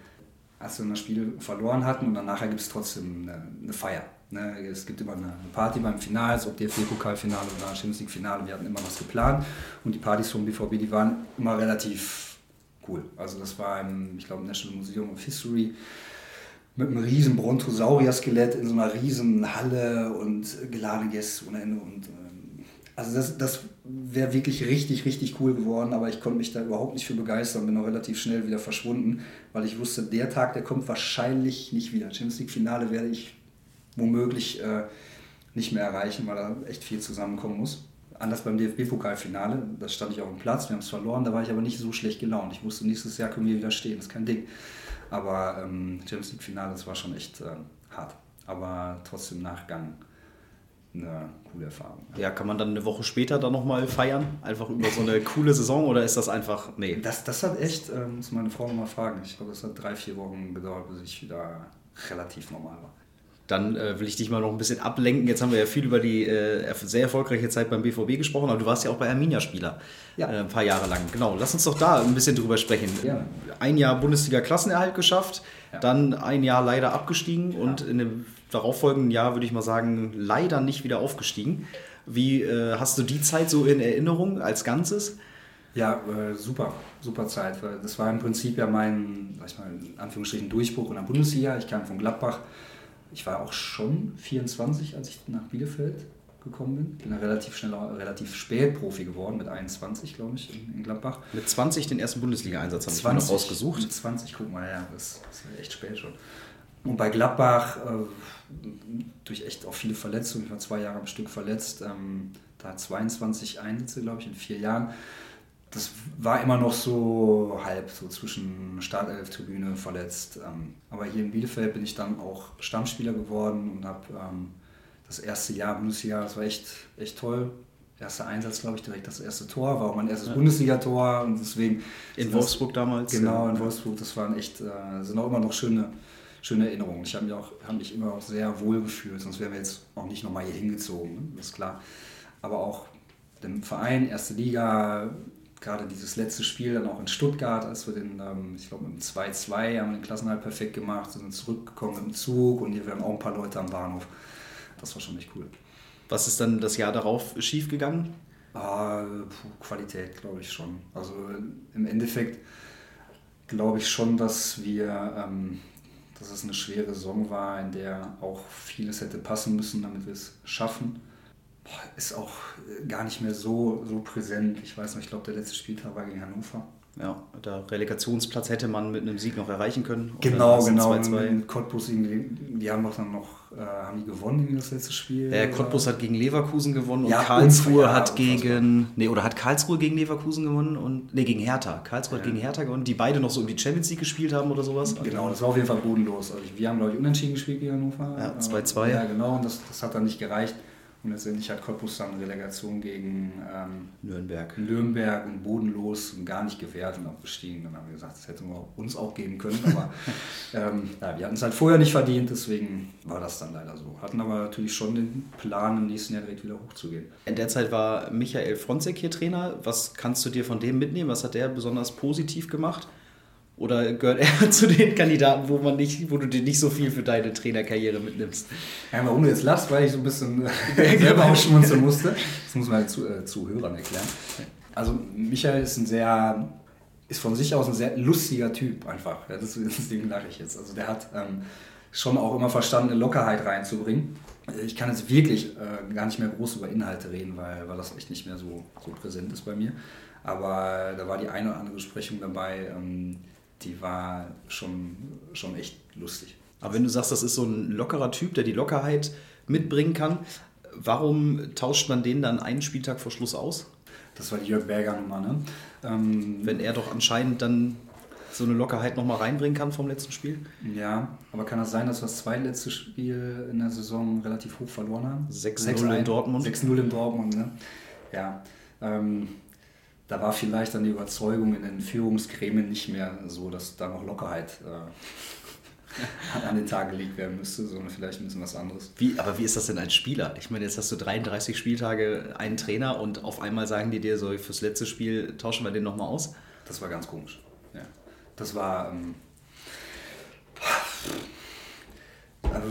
als wir das Spiel verloren hatten und dann nachher gibt es trotzdem eine, eine Feier. Ne? Es gibt immer eine Party beim Finale, ob DFB-Pokalfinale oder Champions League-Finale. Wir hatten immer was geplant und die Partys vom BVB, die waren immer relativ cool. Also das war im, ich glaube, National Museum of History mit einem riesen Brontosaurier-Skelett in so einer riesen Halle und geladene Gäste ohne Ende. Und, ähm, also das, das wäre wirklich richtig, richtig cool geworden, aber ich konnte mich da überhaupt nicht für begeistern, bin auch relativ schnell wieder verschwunden, weil ich wusste, der Tag, der kommt wahrscheinlich nicht wieder. Champions League-Finale werde ich womöglich äh, nicht mehr erreichen, weil da echt viel zusammenkommen muss. Anders beim DFB-Pokalfinale, da stand ich auch im Platz, wir haben es verloren, da war ich aber nicht so schlecht gelaunt. Ich wusste, nächstes Jahr können wir wieder stehen, ist kein Ding. Aber ähm, Champions League-Finale, das war schon echt äh, hart. Aber trotzdem Nachgang eine coole Erfahrung. Ja, kann man dann eine Woche später dann nochmal feiern? Einfach über so eine coole Saison oder ist das einfach, nee? Das, das hat echt, äh, muss meine Frau nochmal fragen. Ich glaube, das hat drei, vier Wochen gedauert, bis ich wieder relativ normal war. Dann äh, will ich dich mal noch ein bisschen ablenken. Jetzt haben wir ja viel über die äh, sehr erfolgreiche Zeit beim BVB gesprochen, aber du warst ja auch bei Arminia Spieler ja. äh, ein paar Jahre lang. Genau, lass uns doch da ein bisschen drüber sprechen. Ja. Ein Jahr Bundesliga-Klassenerhalt geschafft, ja. dann ein Jahr leider abgestiegen und in dem darauffolgenden Jahr würde ich mal sagen, leider nicht wieder aufgestiegen. Wie äh, hast du die Zeit so in Erinnerung als Ganzes? Ja, äh, super, super Zeit. Das war im Prinzip ja mein, sag ich mal, in Anführungsstrichen Durchbruch in der Bundesliga. Ich kam von Gladbach ich war auch schon 24, als ich nach Bielefeld gekommen bin. Bin relativ schnell, relativ spät Profi geworden, mit 21, glaube ich, in, in, Gladbach. Mit 20 den ersten Bundesliga-Einsatz habe ich noch rausgesucht. Mit 20, guck mal, ja, das, das war echt spät schon. Und bei Gladbach, äh, durch echt auch viele Verletzungen, ich war zwei Jahre am Stück verletzt, ähm, da 22 Einsätze, glaube ich, in vier Jahren das war immer noch so halb, so zwischen Startelf-Tribüne verletzt. Ähm, aber hier in Bielefeld bin ich dann auch Stammspieler geworden und habe ähm, das erste Jahr, Bundesliga, das war echt, echt toll. Erster Einsatz, glaube ich, direkt das erste Tor, war auch mein erstes ja. Bundesligator und deswegen. In Wolfsburg das, damals? Genau, in Wolfsburg, das waren echt, äh, sind auch immer noch schöne, schöne Erinnerungen. Ich habe mich, auch, hab mich immer auch sehr wohl gefühlt, sonst wären wir jetzt auch nicht nochmal hier hingezogen, ne? das ist klar. Aber auch dem Verein, erste Liga, gerade dieses letzte Spiel dann auch in Stuttgart, als wir den, ähm, ich glaube, mit dem 2-2 haben wir den Klassenhalt perfekt gemacht, sind zurückgekommen dem Zug und hier waren auch ein paar Leute am Bahnhof. Das war schon echt cool. Was ist dann das Jahr darauf schiefgegangen? Ah, Qualität, glaube ich schon. Also im Endeffekt glaube ich schon, dass wir, ähm, dass es eine schwere Saison war, in der auch vieles hätte passen müssen, damit wir es schaffen ist auch äh, gar nicht mehr so, so präsent. Ich weiß noch, ich glaube, der letzte Spieltag war gegen Hannover. Ja, der Relegationsplatz hätte man mit einem Sieg noch erreichen können. Genau, genau. 2 -2. Cottbus, die haben doch dann noch, äh, haben die gewonnen in das letzte Spiel? Der Cottbus hat gegen Leverkusen gewonnen ja, und Karlsruhe ja, hat gegen, nee, oder hat Karlsruhe gegen Leverkusen gewonnen und, nee, gegen Hertha. Karlsruhe ja. hat gegen Hertha gewonnen, die beide noch so um die Champions League gespielt haben oder sowas. Genau, das war auf jeden Fall bodenlos. Also wir haben, glaube ich, unentschieden gespielt gegen Hannover. Ja, 2-2. Ja, genau, und das, das hat dann nicht gereicht. Und letztendlich hat Cottbus dann Relegation gegen ähm, Nürnberg. Nürnberg und bodenlos und gar nicht gewährt und abgestiegen. Dann haben wir gesagt, das hätten wir uns auch geben können. Aber ähm, ja, wir hatten es halt vorher nicht verdient, deswegen war das dann leider so. Hatten aber natürlich schon den Plan, im nächsten Jahr direkt wieder hochzugehen. In der Zeit war Michael Fronzek hier Trainer. Was kannst du dir von dem mitnehmen? Was hat der besonders positiv gemacht? Oder gehört er zu den Kandidaten, wo, man nicht, wo du dir nicht so viel für deine Trainerkarriere mitnimmst? Ja, warum du jetzt lachst, weil ich so ein bisschen äh, selber aufschmunzeln musste. Das muss man halt zu, äh, Zuhörern erklären. Also Michael ist ein sehr, ist von sich aus ein sehr lustiger Typ einfach. Ja, deswegen lache ich jetzt. Also der hat ähm, schon auch immer verstanden, eine Lockerheit reinzubringen. Ich kann jetzt wirklich äh, gar nicht mehr groß über Inhalte reden, weil, weil das echt nicht mehr so, so präsent ist bei mir. Aber da war die eine oder andere Besprechung dabei, ähm, die war schon, schon echt lustig. Aber wenn du sagst, das ist so ein lockerer Typ, der die Lockerheit mitbringen kann, warum tauscht man den dann einen Spieltag vor Schluss aus? Das war die Jörg Berger Nummer, ne? Ähm, wenn er doch anscheinend dann so eine Lockerheit nochmal reinbringen kann vom letzten Spiel? Ja, aber kann das sein, dass wir das zweitletzte Spiel in der Saison relativ hoch verloren haben? 6-0 in Dortmund. 6-0 in Dortmund, ne? Ja. Ähm, da war vielleicht dann die Überzeugung in den Führungsgremien nicht mehr so, dass da noch Lockerheit äh, an den Tag gelegt werden müsste, sondern vielleicht ein bisschen was anderes. Wie, aber wie ist das denn als Spieler? Ich meine, jetzt hast du 33 Spieltage, einen Trainer und auf einmal sagen die dir so, fürs letzte Spiel tauschen wir den nochmal aus? Das war ganz komisch. Ja. Das war. Ähm, also,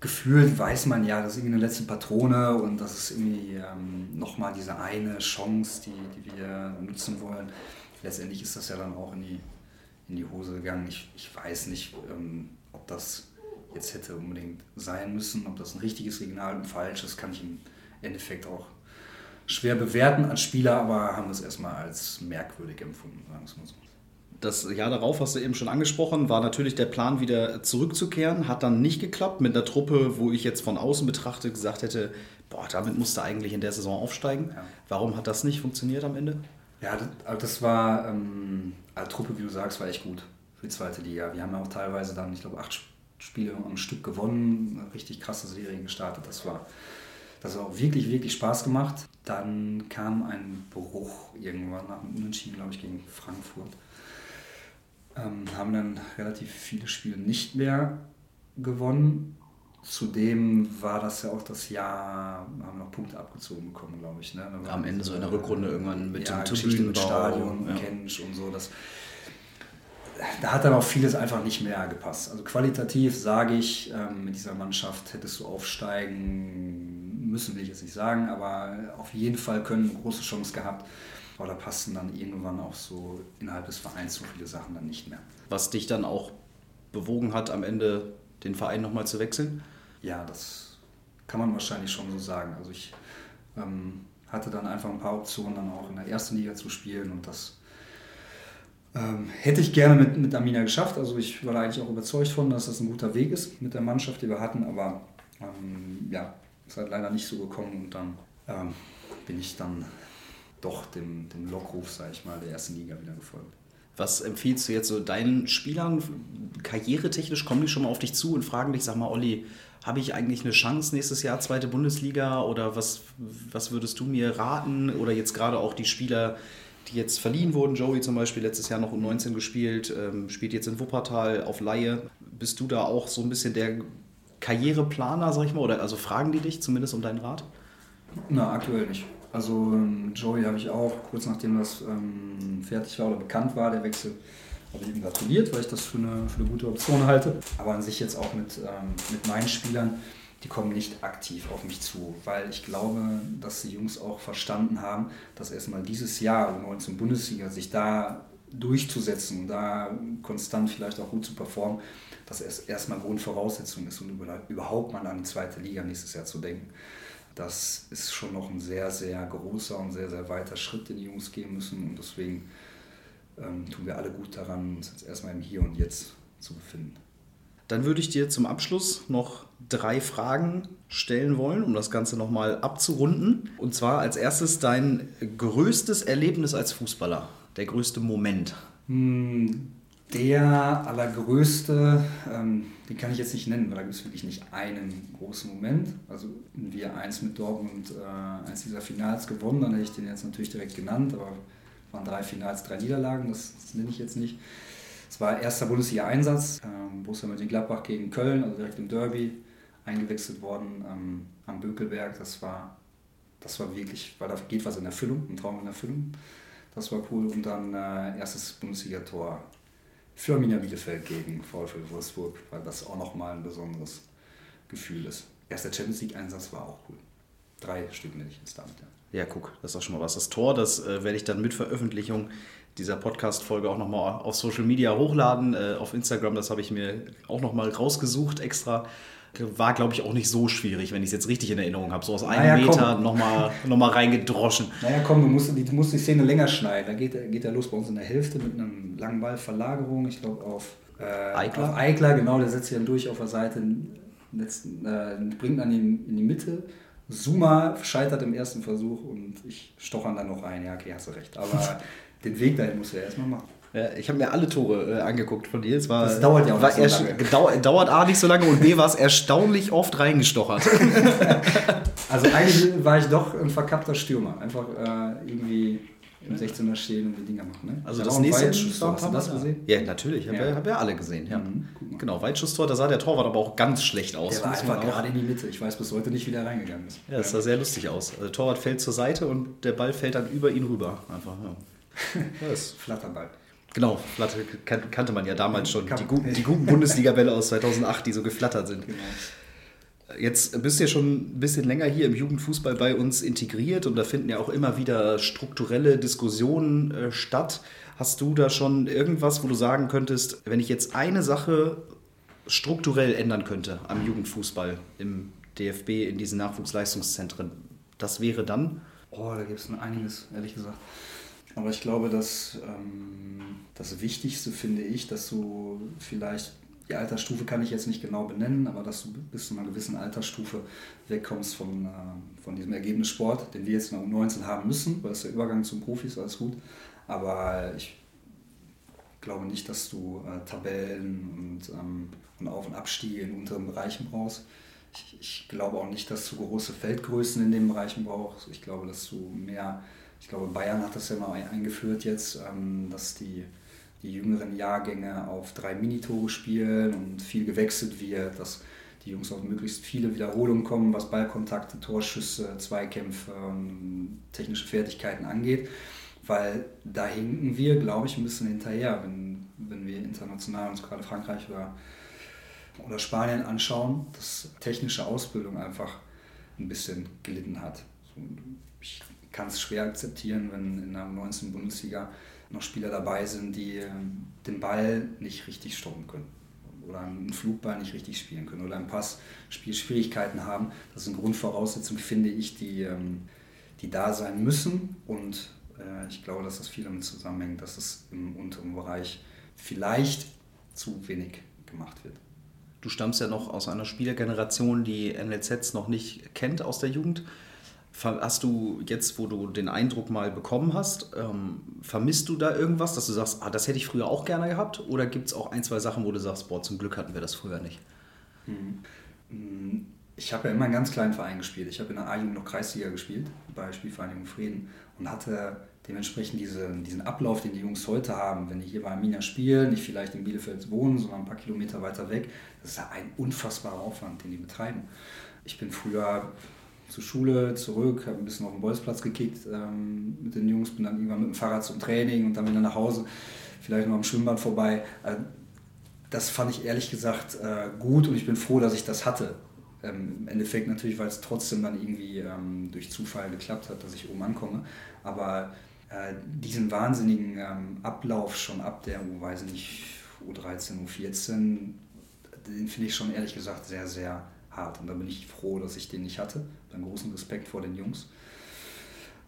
gefühlt weiß man ja, das ist irgendwie eine letzte Patrone und das ist irgendwie ähm, nochmal diese eine Chance, die, die wir nutzen wollen. Letztendlich ist das ja dann auch in die in die Hose gegangen. Ich, ich weiß nicht, ähm, ob das jetzt hätte unbedingt sein müssen, ob das ein richtiges Signal und falsches, kann ich im Endeffekt auch schwer bewerten als Spieler, aber haben es erstmal als merkwürdig empfunden, sagen wir es mal so. Das Jahr darauf hast du eben schon angesprochen, war natürlich der Plan, wieder zurückzukehren. Hat dann nicht geklappt mit einer Truppe, wo ich jetzt von außen betrachtet gesagt hätte, boah, damit musste eigentlich in der Saison aufsteigen. Ja. Warum hat das nicht funktioniert am Ende? Ja, das, also das war, ähm, als Truppe, wie du sagst, war echt gut für die zweite Liga. Wir haben ja auch teilweise dann, ich glaube, acht Spiele am Stück gewonnen, eine richtig krasse Serie gestartet. Das war, das hat auch wirklich, wirklich Spaß gemacht. Dann kam ein Bruch irgendwann nach dem Unentschieden, glaube ich, gegen Frankfurt. Ähm, haben dann relativ viele Spiele nicht mehr gewonnen Zudem war das ja auch das Jahr, haben noch Punkte abgezogen bekommen, glaube ich. Ne? Am Ende so in der Rückrunde irgendwann mit ja, dem Tribünenbau. Stadion, ja. Kensch und so. Das, da hat dann auch vieles einfach nicht mehr gepasst. Also qualitativ sage ich, ähm, mit dieser Mannschaft hättest du aufsteigen müssen, will ich jetzt nicht sagen, aber auf jeden Fall können große Chance gehabt. Aber da passten dann irgendwann auch so innerhalb des Vereins so viele Sachen dann nicht mehr. Was dich dann auch bewogen hat, am Ende den Verein nochmal zu wechseln? Ja, das kann man wahrscheinlich schon so sagen. Also ich ähm, hatte dann einfach ein paar Optionen, dann auch in der ersten Liga zu spielen und das ähm, hätte ich gerne mit, mit Amina geschafft. Also ich war da eigentlich auch überzeugt von, dass das ein guter Weg ist mit der Mannschaft, die wir hatten, aber ähm, ja, ist halt leider nicht so gekommen und dann ähm, bin ich dann doch dem, dem Lockruf, sage ich mal, der ersten Liga wieder gefolgt. Was empfiehlst du jetzt so deinen Spielern? Karrieretechnisch kommen die schon mal auf dich zu und fragen dich, sag mal, Olli, habe ich eigentlich eine Chance nächstes Jahr, zweite Bundesliga? Oder was, was würdest du mir raten? Oder jetzt gerade auch die Spieler, die jetzt verliehen wurden, Joey zum Beispiel letztes Jahr noch um 19 gespielt, ähm, spielt jetzt in Wuppertal auf Laie. Bist du da auch so ein bisschen der Karriereplaner, sag ich mal? Oder also fragen die dich zumindest um deinen Rat? Na, aktuell nicht. Also ähm, Joey habe ich auch, kurz nachdem das ähm, fertig war oder bekannt war, der Wechsel, habe ich ihm gratuliert, weil ich das für eine, für eine gute Option halte. Aber an sich jetzt auch mit, ähm, mit meinen Spielern, die kommen nicht aktiv auf mich zu, weil ich glaube, dass die Jungs auch verstanden haben, dass erstmal dieses Jahr, U19 also Bundesliga, sich da durchzusetzen, da konstant vielleicht auch gut zu performen, dass es erstmal Grundvoraussetzung ist, um überhaupt mal an die zweite Liga nächstes Jahr zu denken das ist schon noch ein sehr, sehr großer und sehr, sehr weiter Schritt, den die Jungs gehen müssen. Und deswegen ähm, tun wir alle gut daran, uns jetzt erstmal im Hier und Jetzt zu befinden. Dann würde ich dir zum Abschluss noch drei Fragen stellen wollen, um das Ganze nochmal abzurunden. Und zwar als erstes dein größtes Erlebnis als Fußballer, der größte Moment. Hm, der allergrößte, ähm, den kann ich jetzt nicht nennen, weil da gibt es wirklich nicht einen großen Moment. Also wir eins mit Dortmund, äh, eins dieser Finals gewonnen, dann hätte ich den jetzt natürlich direkt genannt, aber es waren drei Finals, drei Niederlagen, das, das nenne ich jetzt nicht. Es war erster Bundesliga-Einsatz, ähm, Borussia Mönchengladbach gegen Köln, also direkt im Derby, eingewechselt worden ähm, am Bökelberg. Das war, das war wirklich, weil da geht was in Erfüllung, ein Traum in Erfüllung. Das war cool. Und dann äh, erstes Bundesliga-Tor für Arminia Bielefeld gegen VfL Wolfsburg, weil das auch nochmal ein besonderes Gefühl ist. Erster Champions League-Einsatz war auch cool. Drei Stück nenne ich jetzt damit, ja. Ja, guck, das ist auch schon mal was. Das Tor, das äh, werde ich dann mit Veröffentlichung dieser Podcast-Folge auch nochmal auf Social Media hochladen. Äh, auf Instagram, das habe ich mir auch nochmal rausgesucht extra war, glaube ich, auch nicht so schwierig, wenn ich es jetzt richtig in Erinnerung habe. So aus einem naja, Meter nochmal noch mal reingedroschen. Naja, komm, du musst, du musst die Szene länger schneiden. Da geht, geht er los bei uns in der Hälfte mit einem langen Ball, Verlagerung, ich glaube auf, äh, Eichler. auf genau, der setzt sich dann durch auf der Seite, letzten, äh, bringt dann in, in die Mitte. Zuma scheitert im ersten Versuch und ich stochern dann noch ein. Ja, okay, hast du recht. Aber den Weg dahin muss er erstmal machen. Ja, ich habe mir alle Tore äh, angeguckt von dir. Es war, das dauert ja auch nicht so lange. Gedau dauert A nicht so lange und B war es erstaunlich oft reingestochert. also eigentlich war ich doch ein verkappter Stürmer. Einfach äh, irgendwie im 16er stehen und die Dinger machen. Ne? Also das nächste Weitschusstor, hast du das gesehen? Ja, natürlich, habe ja. hab ja alle gesehen. Ja. Mhm, genau, Weitschusstor, da sah der Torwart aber auch ganz schlecht aus. Der war einfach gerade in die Mitte. Ich weiß bis heute nicht, wie der reingegangen ist. Ja, das sah sehr lustig aus. Also der Torwart fällt zur Seite und der Ball fällt dann über ihn rüber. Einfach, ja. Das Flatterball. Genau, Flatter kannte man ja damals schon. Die, guten, die guten Bundesliga-Bälle aus 2008, die so geflattert sind. Genau. Jetzt bist du ja schon ein bisschen länger hier im Jugendfußball bei uns integriert und da finden ja auch immer wieder strukturelle Diskussionen äh, statt. Hast du da schon irgendwas, wo du sagen könntest, wenn ich jetzt eine Sache strukturell ändern könnte am Jugendfußball im DFB, in diesen Nachwuchsleistungszentren, das wäre dann? Oh, da gibt es einiges, ehrlich gesagt. Aber ich glaube, dass ähm, das Wichtigste finde ich, dass du vielleicht die Altersstufe kann ich jetzt nicht genau benennen, aber dass du bis zu einer gewissen Altersstufe wegkommst von, äh, von diesem Ergebnissport, den wir jetzt in der U19 haben müssen, weil es der Übergang zum Profis, alles gut. Aber ich glaube nicht, dass du äh, Tabellen und, ähm, und Auf- und Abstiege in unteren Bereichen brauchst. Ich, ich, glaube auch nicht, dass du große Feldgrößen in den Bereichen brauchst. Ich glaube, dass du mehr, ich glaube, Bayern hat das ja mal eingeführt jetzt, ähm, dass die die jüngeren Jahrgänge auf drei Minitore spielen und viel gewechselt wird, dass die Jungs auf möglichst viele Wiederholungen kommen, was Ballkontakte, Torschüsse, Zweikämpfe, technische Fertigkeiten angeht. Weil da hinken wir, glaube ich, ein bisschen hinterher, wenn, wenn wir international uns gerade Frankreich oder, oder Spanien anschauen, dass technische Ausbildung einfach ein bisschen gelitten hat. Ich kann es schwer akzeptieren, wenn in der 19. Bundesliga noch Spieler dabei sind, die ähm, den Ball nicht richtig stoppen können oder einen Flugball nicht richtig spielen können oder im Pass Spielschwierigkeiten haben. Das sind Grundvoraussetzungen, finde ich, die, ähm, die da sein müssen. Und äh, ich glaube, dass das viel damit zusammenhängt, dass es im unteren Bereich vielleicht zu wenig gemacht wird. Du stammst ja noch aus einer Spielergeneration, die NLZs noch nicht kennt aus der Jugend. Hast du jetzt, wo du den Eindruck mal bekommen hast, ähm, vermisst du da irgendwas, dass du sagst, ah, das hätte ich früher auch gerne gehabt? Oder gibt es auch ein, zwei Sachen, wo du sagst, boah, zum Glück hatten wir das früher nicht? Mhm. Ich habe ja immer einen ganz kleinen Verein gespielt. Ich habe in der A-Jugend noch Kreisliga gespielt, bei Spielvereinigung Frieden und hatte dementsprechend diese, diesen Ablauf, den die Jungs heute haben, wenn die hier bei Arminia spielen, nicht vielleicht in Bielefeld wohnen, sondern ein paar Kilometer weiter weg, das ist ja ein unfassbarer Aufwand, den die betreiben. Ich bin früher zur Schule, zurück, habe ein bisschen auf den Bolzplatz gekickt ähm, mit den Jungs, bin dann irgendwann mit dem Fahrrad zum Training und dann wieder nach Hause, vielleicht noch am Schwimmbad vorbei. Äh, das fand ich ehrlich gesagt äh, gut und ich bin froh, dass ich das hatte. Ähm, Im Endeffekt natürlich, weil es trotzdem dann irgendwie ähm, durch Zufall geklappt hat, dass ich oben ankomme. Aber äh, diesen wahnsinnigen ähm, Ablauf schon ab der, U, weiß nicht, U13, U14, den finde ich schon ehrlich gesagt sehr, sehr hart. Und da bin ich froh, dass ich den nicht hatte. Dann großen Respekt vor den Jungs.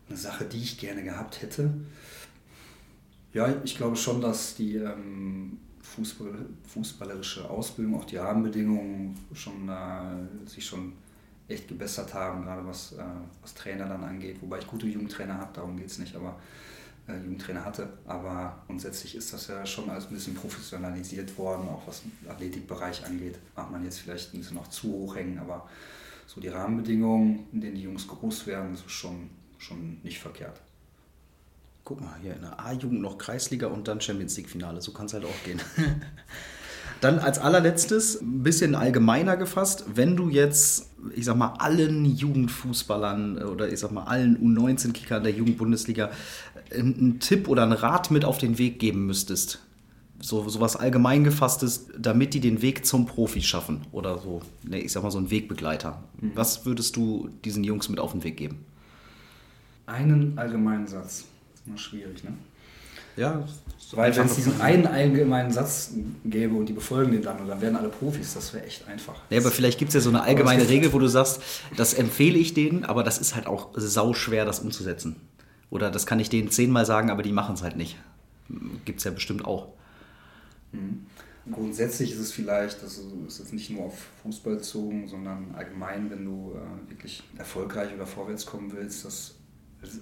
Eine Sache, die ich gerne gehabt hätte. Ja, ich glaube schon, dass die ähm, Fußball, fußballerische Ausbildung, auch die Rahmenbedingungen schon, äh, sich schon echt gebessert haben, gerade was, äh, was Trainer dann angeht. Wobei ich gute Jugendtrainer habe, darum geht es nicht, aber äh, Jugendtrainer hatte. Aber grundsätzlich ist das ja schon alles ein bisschen professionalisiert worden, auch was den Athletikbereich angeht. Mag man jetzt vielleicht ein bisschen noch zu hoch hängen, aber so die Rahmenbedingungen, in denen die Jungs groß werden, ist schon, schon nicht verkehrt. Guck mal, hier in der A-Jugend noch Kreisliga und dann Champions League-Finale. So kann es halt auch gehen. Dann als allerletztes, ein bisschen allgemeiner gefasst, wenn du jetzt, ich sag mal, allen Jugendfußballern oder ich sag mal allen U19-Kickern der Jugendbundesliga einen Tipp oder einen Rat mit auf den Weg geben müsstest, so, so was allgemein gefasstes, damit die den Weg zum Profi schaffen oder so, ne, ich sag mal so ein Wegbegleiter. Mhm. Was würdest du diesen Jungs mit auf den Weg geben? Einen allgemeinen Satz. Das ist immer schwierig, ne? Ja, weil wenn es diesen einen allgemeinen Satz gäbe und die befolgen den dann und dann werden alle Profis, das wäre echt einfach. Ja, aber vielleicht gibt es ja so eine allgemeine Regel, wo du sagst, das empfehle ich denen, aber das ist halt auch sau schwer, das umzusetzen. Oder das kann ich denen zehnmal sagen, aber die machen es halt nicht. Gibt es ja bestimmt auch. Mhm. Grundsätzlich ist es vielleicht, das ist jetzt nicht nur auf Fußball bezogen, sondern allgemein, wenn du äh, wirklich erfolgreich oder vorwärts kommen willst, das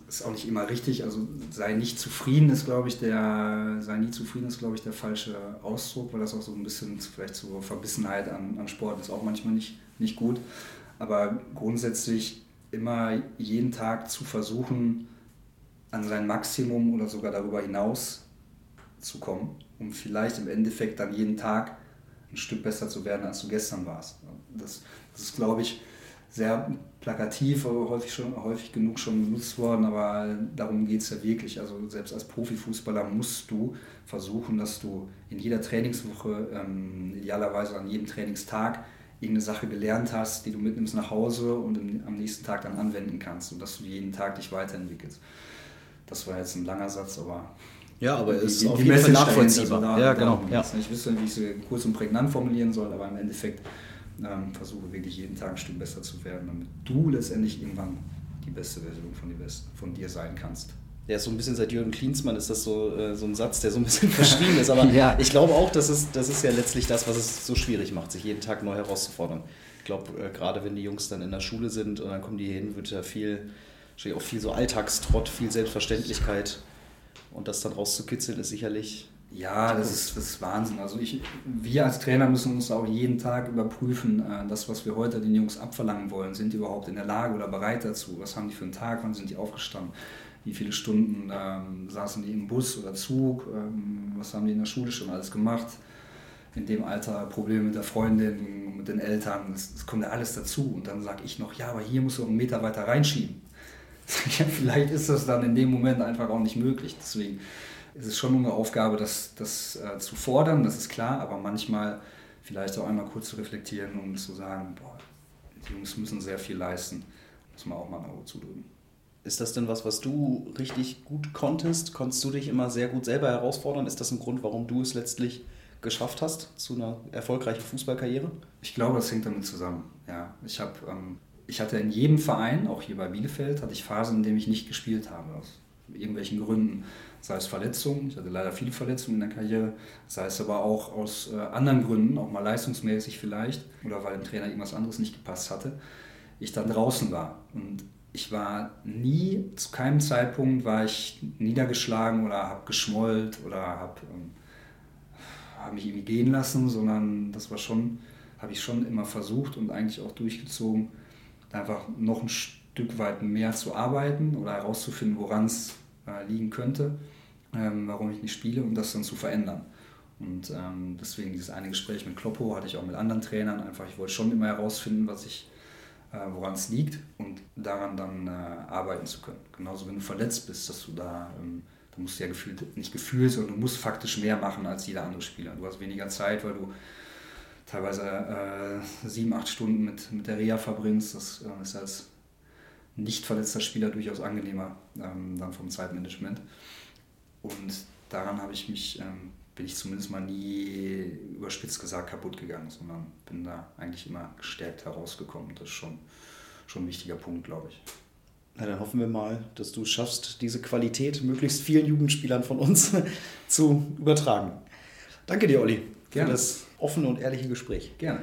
ist auch nicht immer richtig. Also sei nicht zufrieden ist, glaube ich, der, sei nie zufrieden ist, glaube ich, der falsche Ausdruck, weil das auch so ein bisschen vielleicht zur Verbissenheit an, an Sport ist auch manchmal nicht, nicht gut. Aber grundsätzlich immer jeden Tag zu versuchen, an sein Maximum oder sogar darüber hinaus zu kommen, um vielleicht im Endeffekt dann jeden Tag ein Stück besser zu werden, als du gestern warst. Das, das ist, glaube ich, sehr plakativ, häufig, schon, häufig genug schon benutzt worden, aber darum geht es ja wirklich. Also selbst als Profifußballer musst du versuchen, dass du in jeder Trainingswoche, ähm, idealerweise an jedem Trainingstag, irgendeine Sache gelernt hast, die du mitnimmst nach Hause und im, am nächsten Tag dann anwenden kannst und dass du jeden Tag dich weiterentwickelst. Das war jetzt ein langer Satz, aber ja, aber es ist auf jeden Fall nachvollziehbar. Da, ja, genau. Ja. Ich wüsste, wie ich sie kurz und prägnant formulieren soll, aber im Endeffekt ähm, versuche wirklich jeden Tag ein Stück besser zu werden, damit du letztendlich irgendwann die beste Version von, von dir sein kannst. Ja, so ein bisschen seit Jürgen Klinsmann ist das so, äh, so ein Satz, der so ein bisschen verschrieben ist. Aber ja. ich glaube auch, das ist, das ist ja letztlich das, was es so schwierig macht, sich jeden Tag neu herauszufordern. Ich glaube, äh, gerade wenn die Jungs dann in der Schule sind und dann kommen die hin, wird ja viel, auch viel so Alltagstrott, viel Selbstverständlichkeit und das dann rauszukitzeln, ist sicherlich. Ja, das ist, das ist Wahnsinn. Also ich, wir als Trainer müssen uns auch jeden Tag überprüfen, äh, das, was wir heute den Jungs abverlangen wollen, sind die überhaupt in der Lage oder bereit dazu? Was haben die für einen Tag? Wann sind die aufgestanden? Wie viele Stunden ähm, saßen die im Bus oder Zug? Ähm, was haben die in der Schule schon alles gemacht? In dem Alter Probleme mit der Freundin, mit den Eltern, das, das kommt ja alles dazu. Und dann sage ich noch, ja, aber hier musst du einen Meter weiter reinschieben. ja, vielleicht ist das dann in dem Moment einfach auch nicht möglich. Deswegen ist es schon eine Aufgabe, das, das äh, zu fordern, das ist klar, aber manchmal vielleicht auch einmal kurz zu reflektieren und zu sagen, boah, die Jungs müssen sehr viel leisten, muss man auch mal ein Auge zudrücken. Ist das denn was, was du richtig gut konntest? Konntest du dich immer sehr gut selber herausfordern? Ist das ein Grund, warum du es letztlich geschafft hast zu einer erfolgreichen Fußballkarriere? Ich glaube, das hängt damit zusammen. Ja, ich habe ähm, ich hatte in jedem Verein, auch hier bei Bielefeld, hatte ich Phasen, in denen ich nicht gespielt habe, aus irgendwelchen Gründen. Sei es Verletzungen, ich hatte leider viele Verletzungen in der Karriere, sei es aber auch aus äh, anderen Gründen, auch mal leistungsmäßig vielleicht, oder weil dem Trainer irgendwas anderes nicht gepasst hatte, ich dann draußen war. Und ich war nie, zu keinem Zeitpunkt war ich niedergeschlagen oder habe geschmollt oder habe ähm, hab mich irgendwie gehen lassen, sondern das war schon, habe ich schon immer versucht und eigentlich auch durchgezogen, einfach noch ein Stück weit mehr zu arbeiten oder herauszufinden, woran es äh, liegen könnte, ähm, warum ich nicht spiele und das dann zu verändern. Und ähm, deswegen dieses eine Gespräch mit Kloppo hatte ich auch mit anderen Trainern einfach. Ich wollte schon immer herausfinden, was ich, äh, woran es liegt und daran dann äh, arbeiten zu können. Genauso wenn du verletzt bist, dass du da, ähm, da musst du ja gefühlt, nicht gefühlt, sondern du musst faktisch mehr machen als jeder andere Spieler. Du hast weniger Zeit, weil du teilweise äh, sieben, acht Stunden mit, mit der Reha verbringst. Das äh, ist als nicht verletzter Spieler durchaus angenehmer ähm, dann vom Zeitmanagement. Und daran habe ich mich, ähm, bin ich zumindest mal nie überspitzt gesagt kaputt gegangen, sondern bin da eigentlich immer gestärkt herausgekommen. Das ist schon, schon ein wichtiger Punkt, glaube ich. Na, dann hoffen wir mal, dass du schaffst, diese Qualität möglichst vielen Jugendspielern von uns zu übertragen. Danke dir, Olli, Gerne. für das offene und ehrliche Gespräch. Gerne.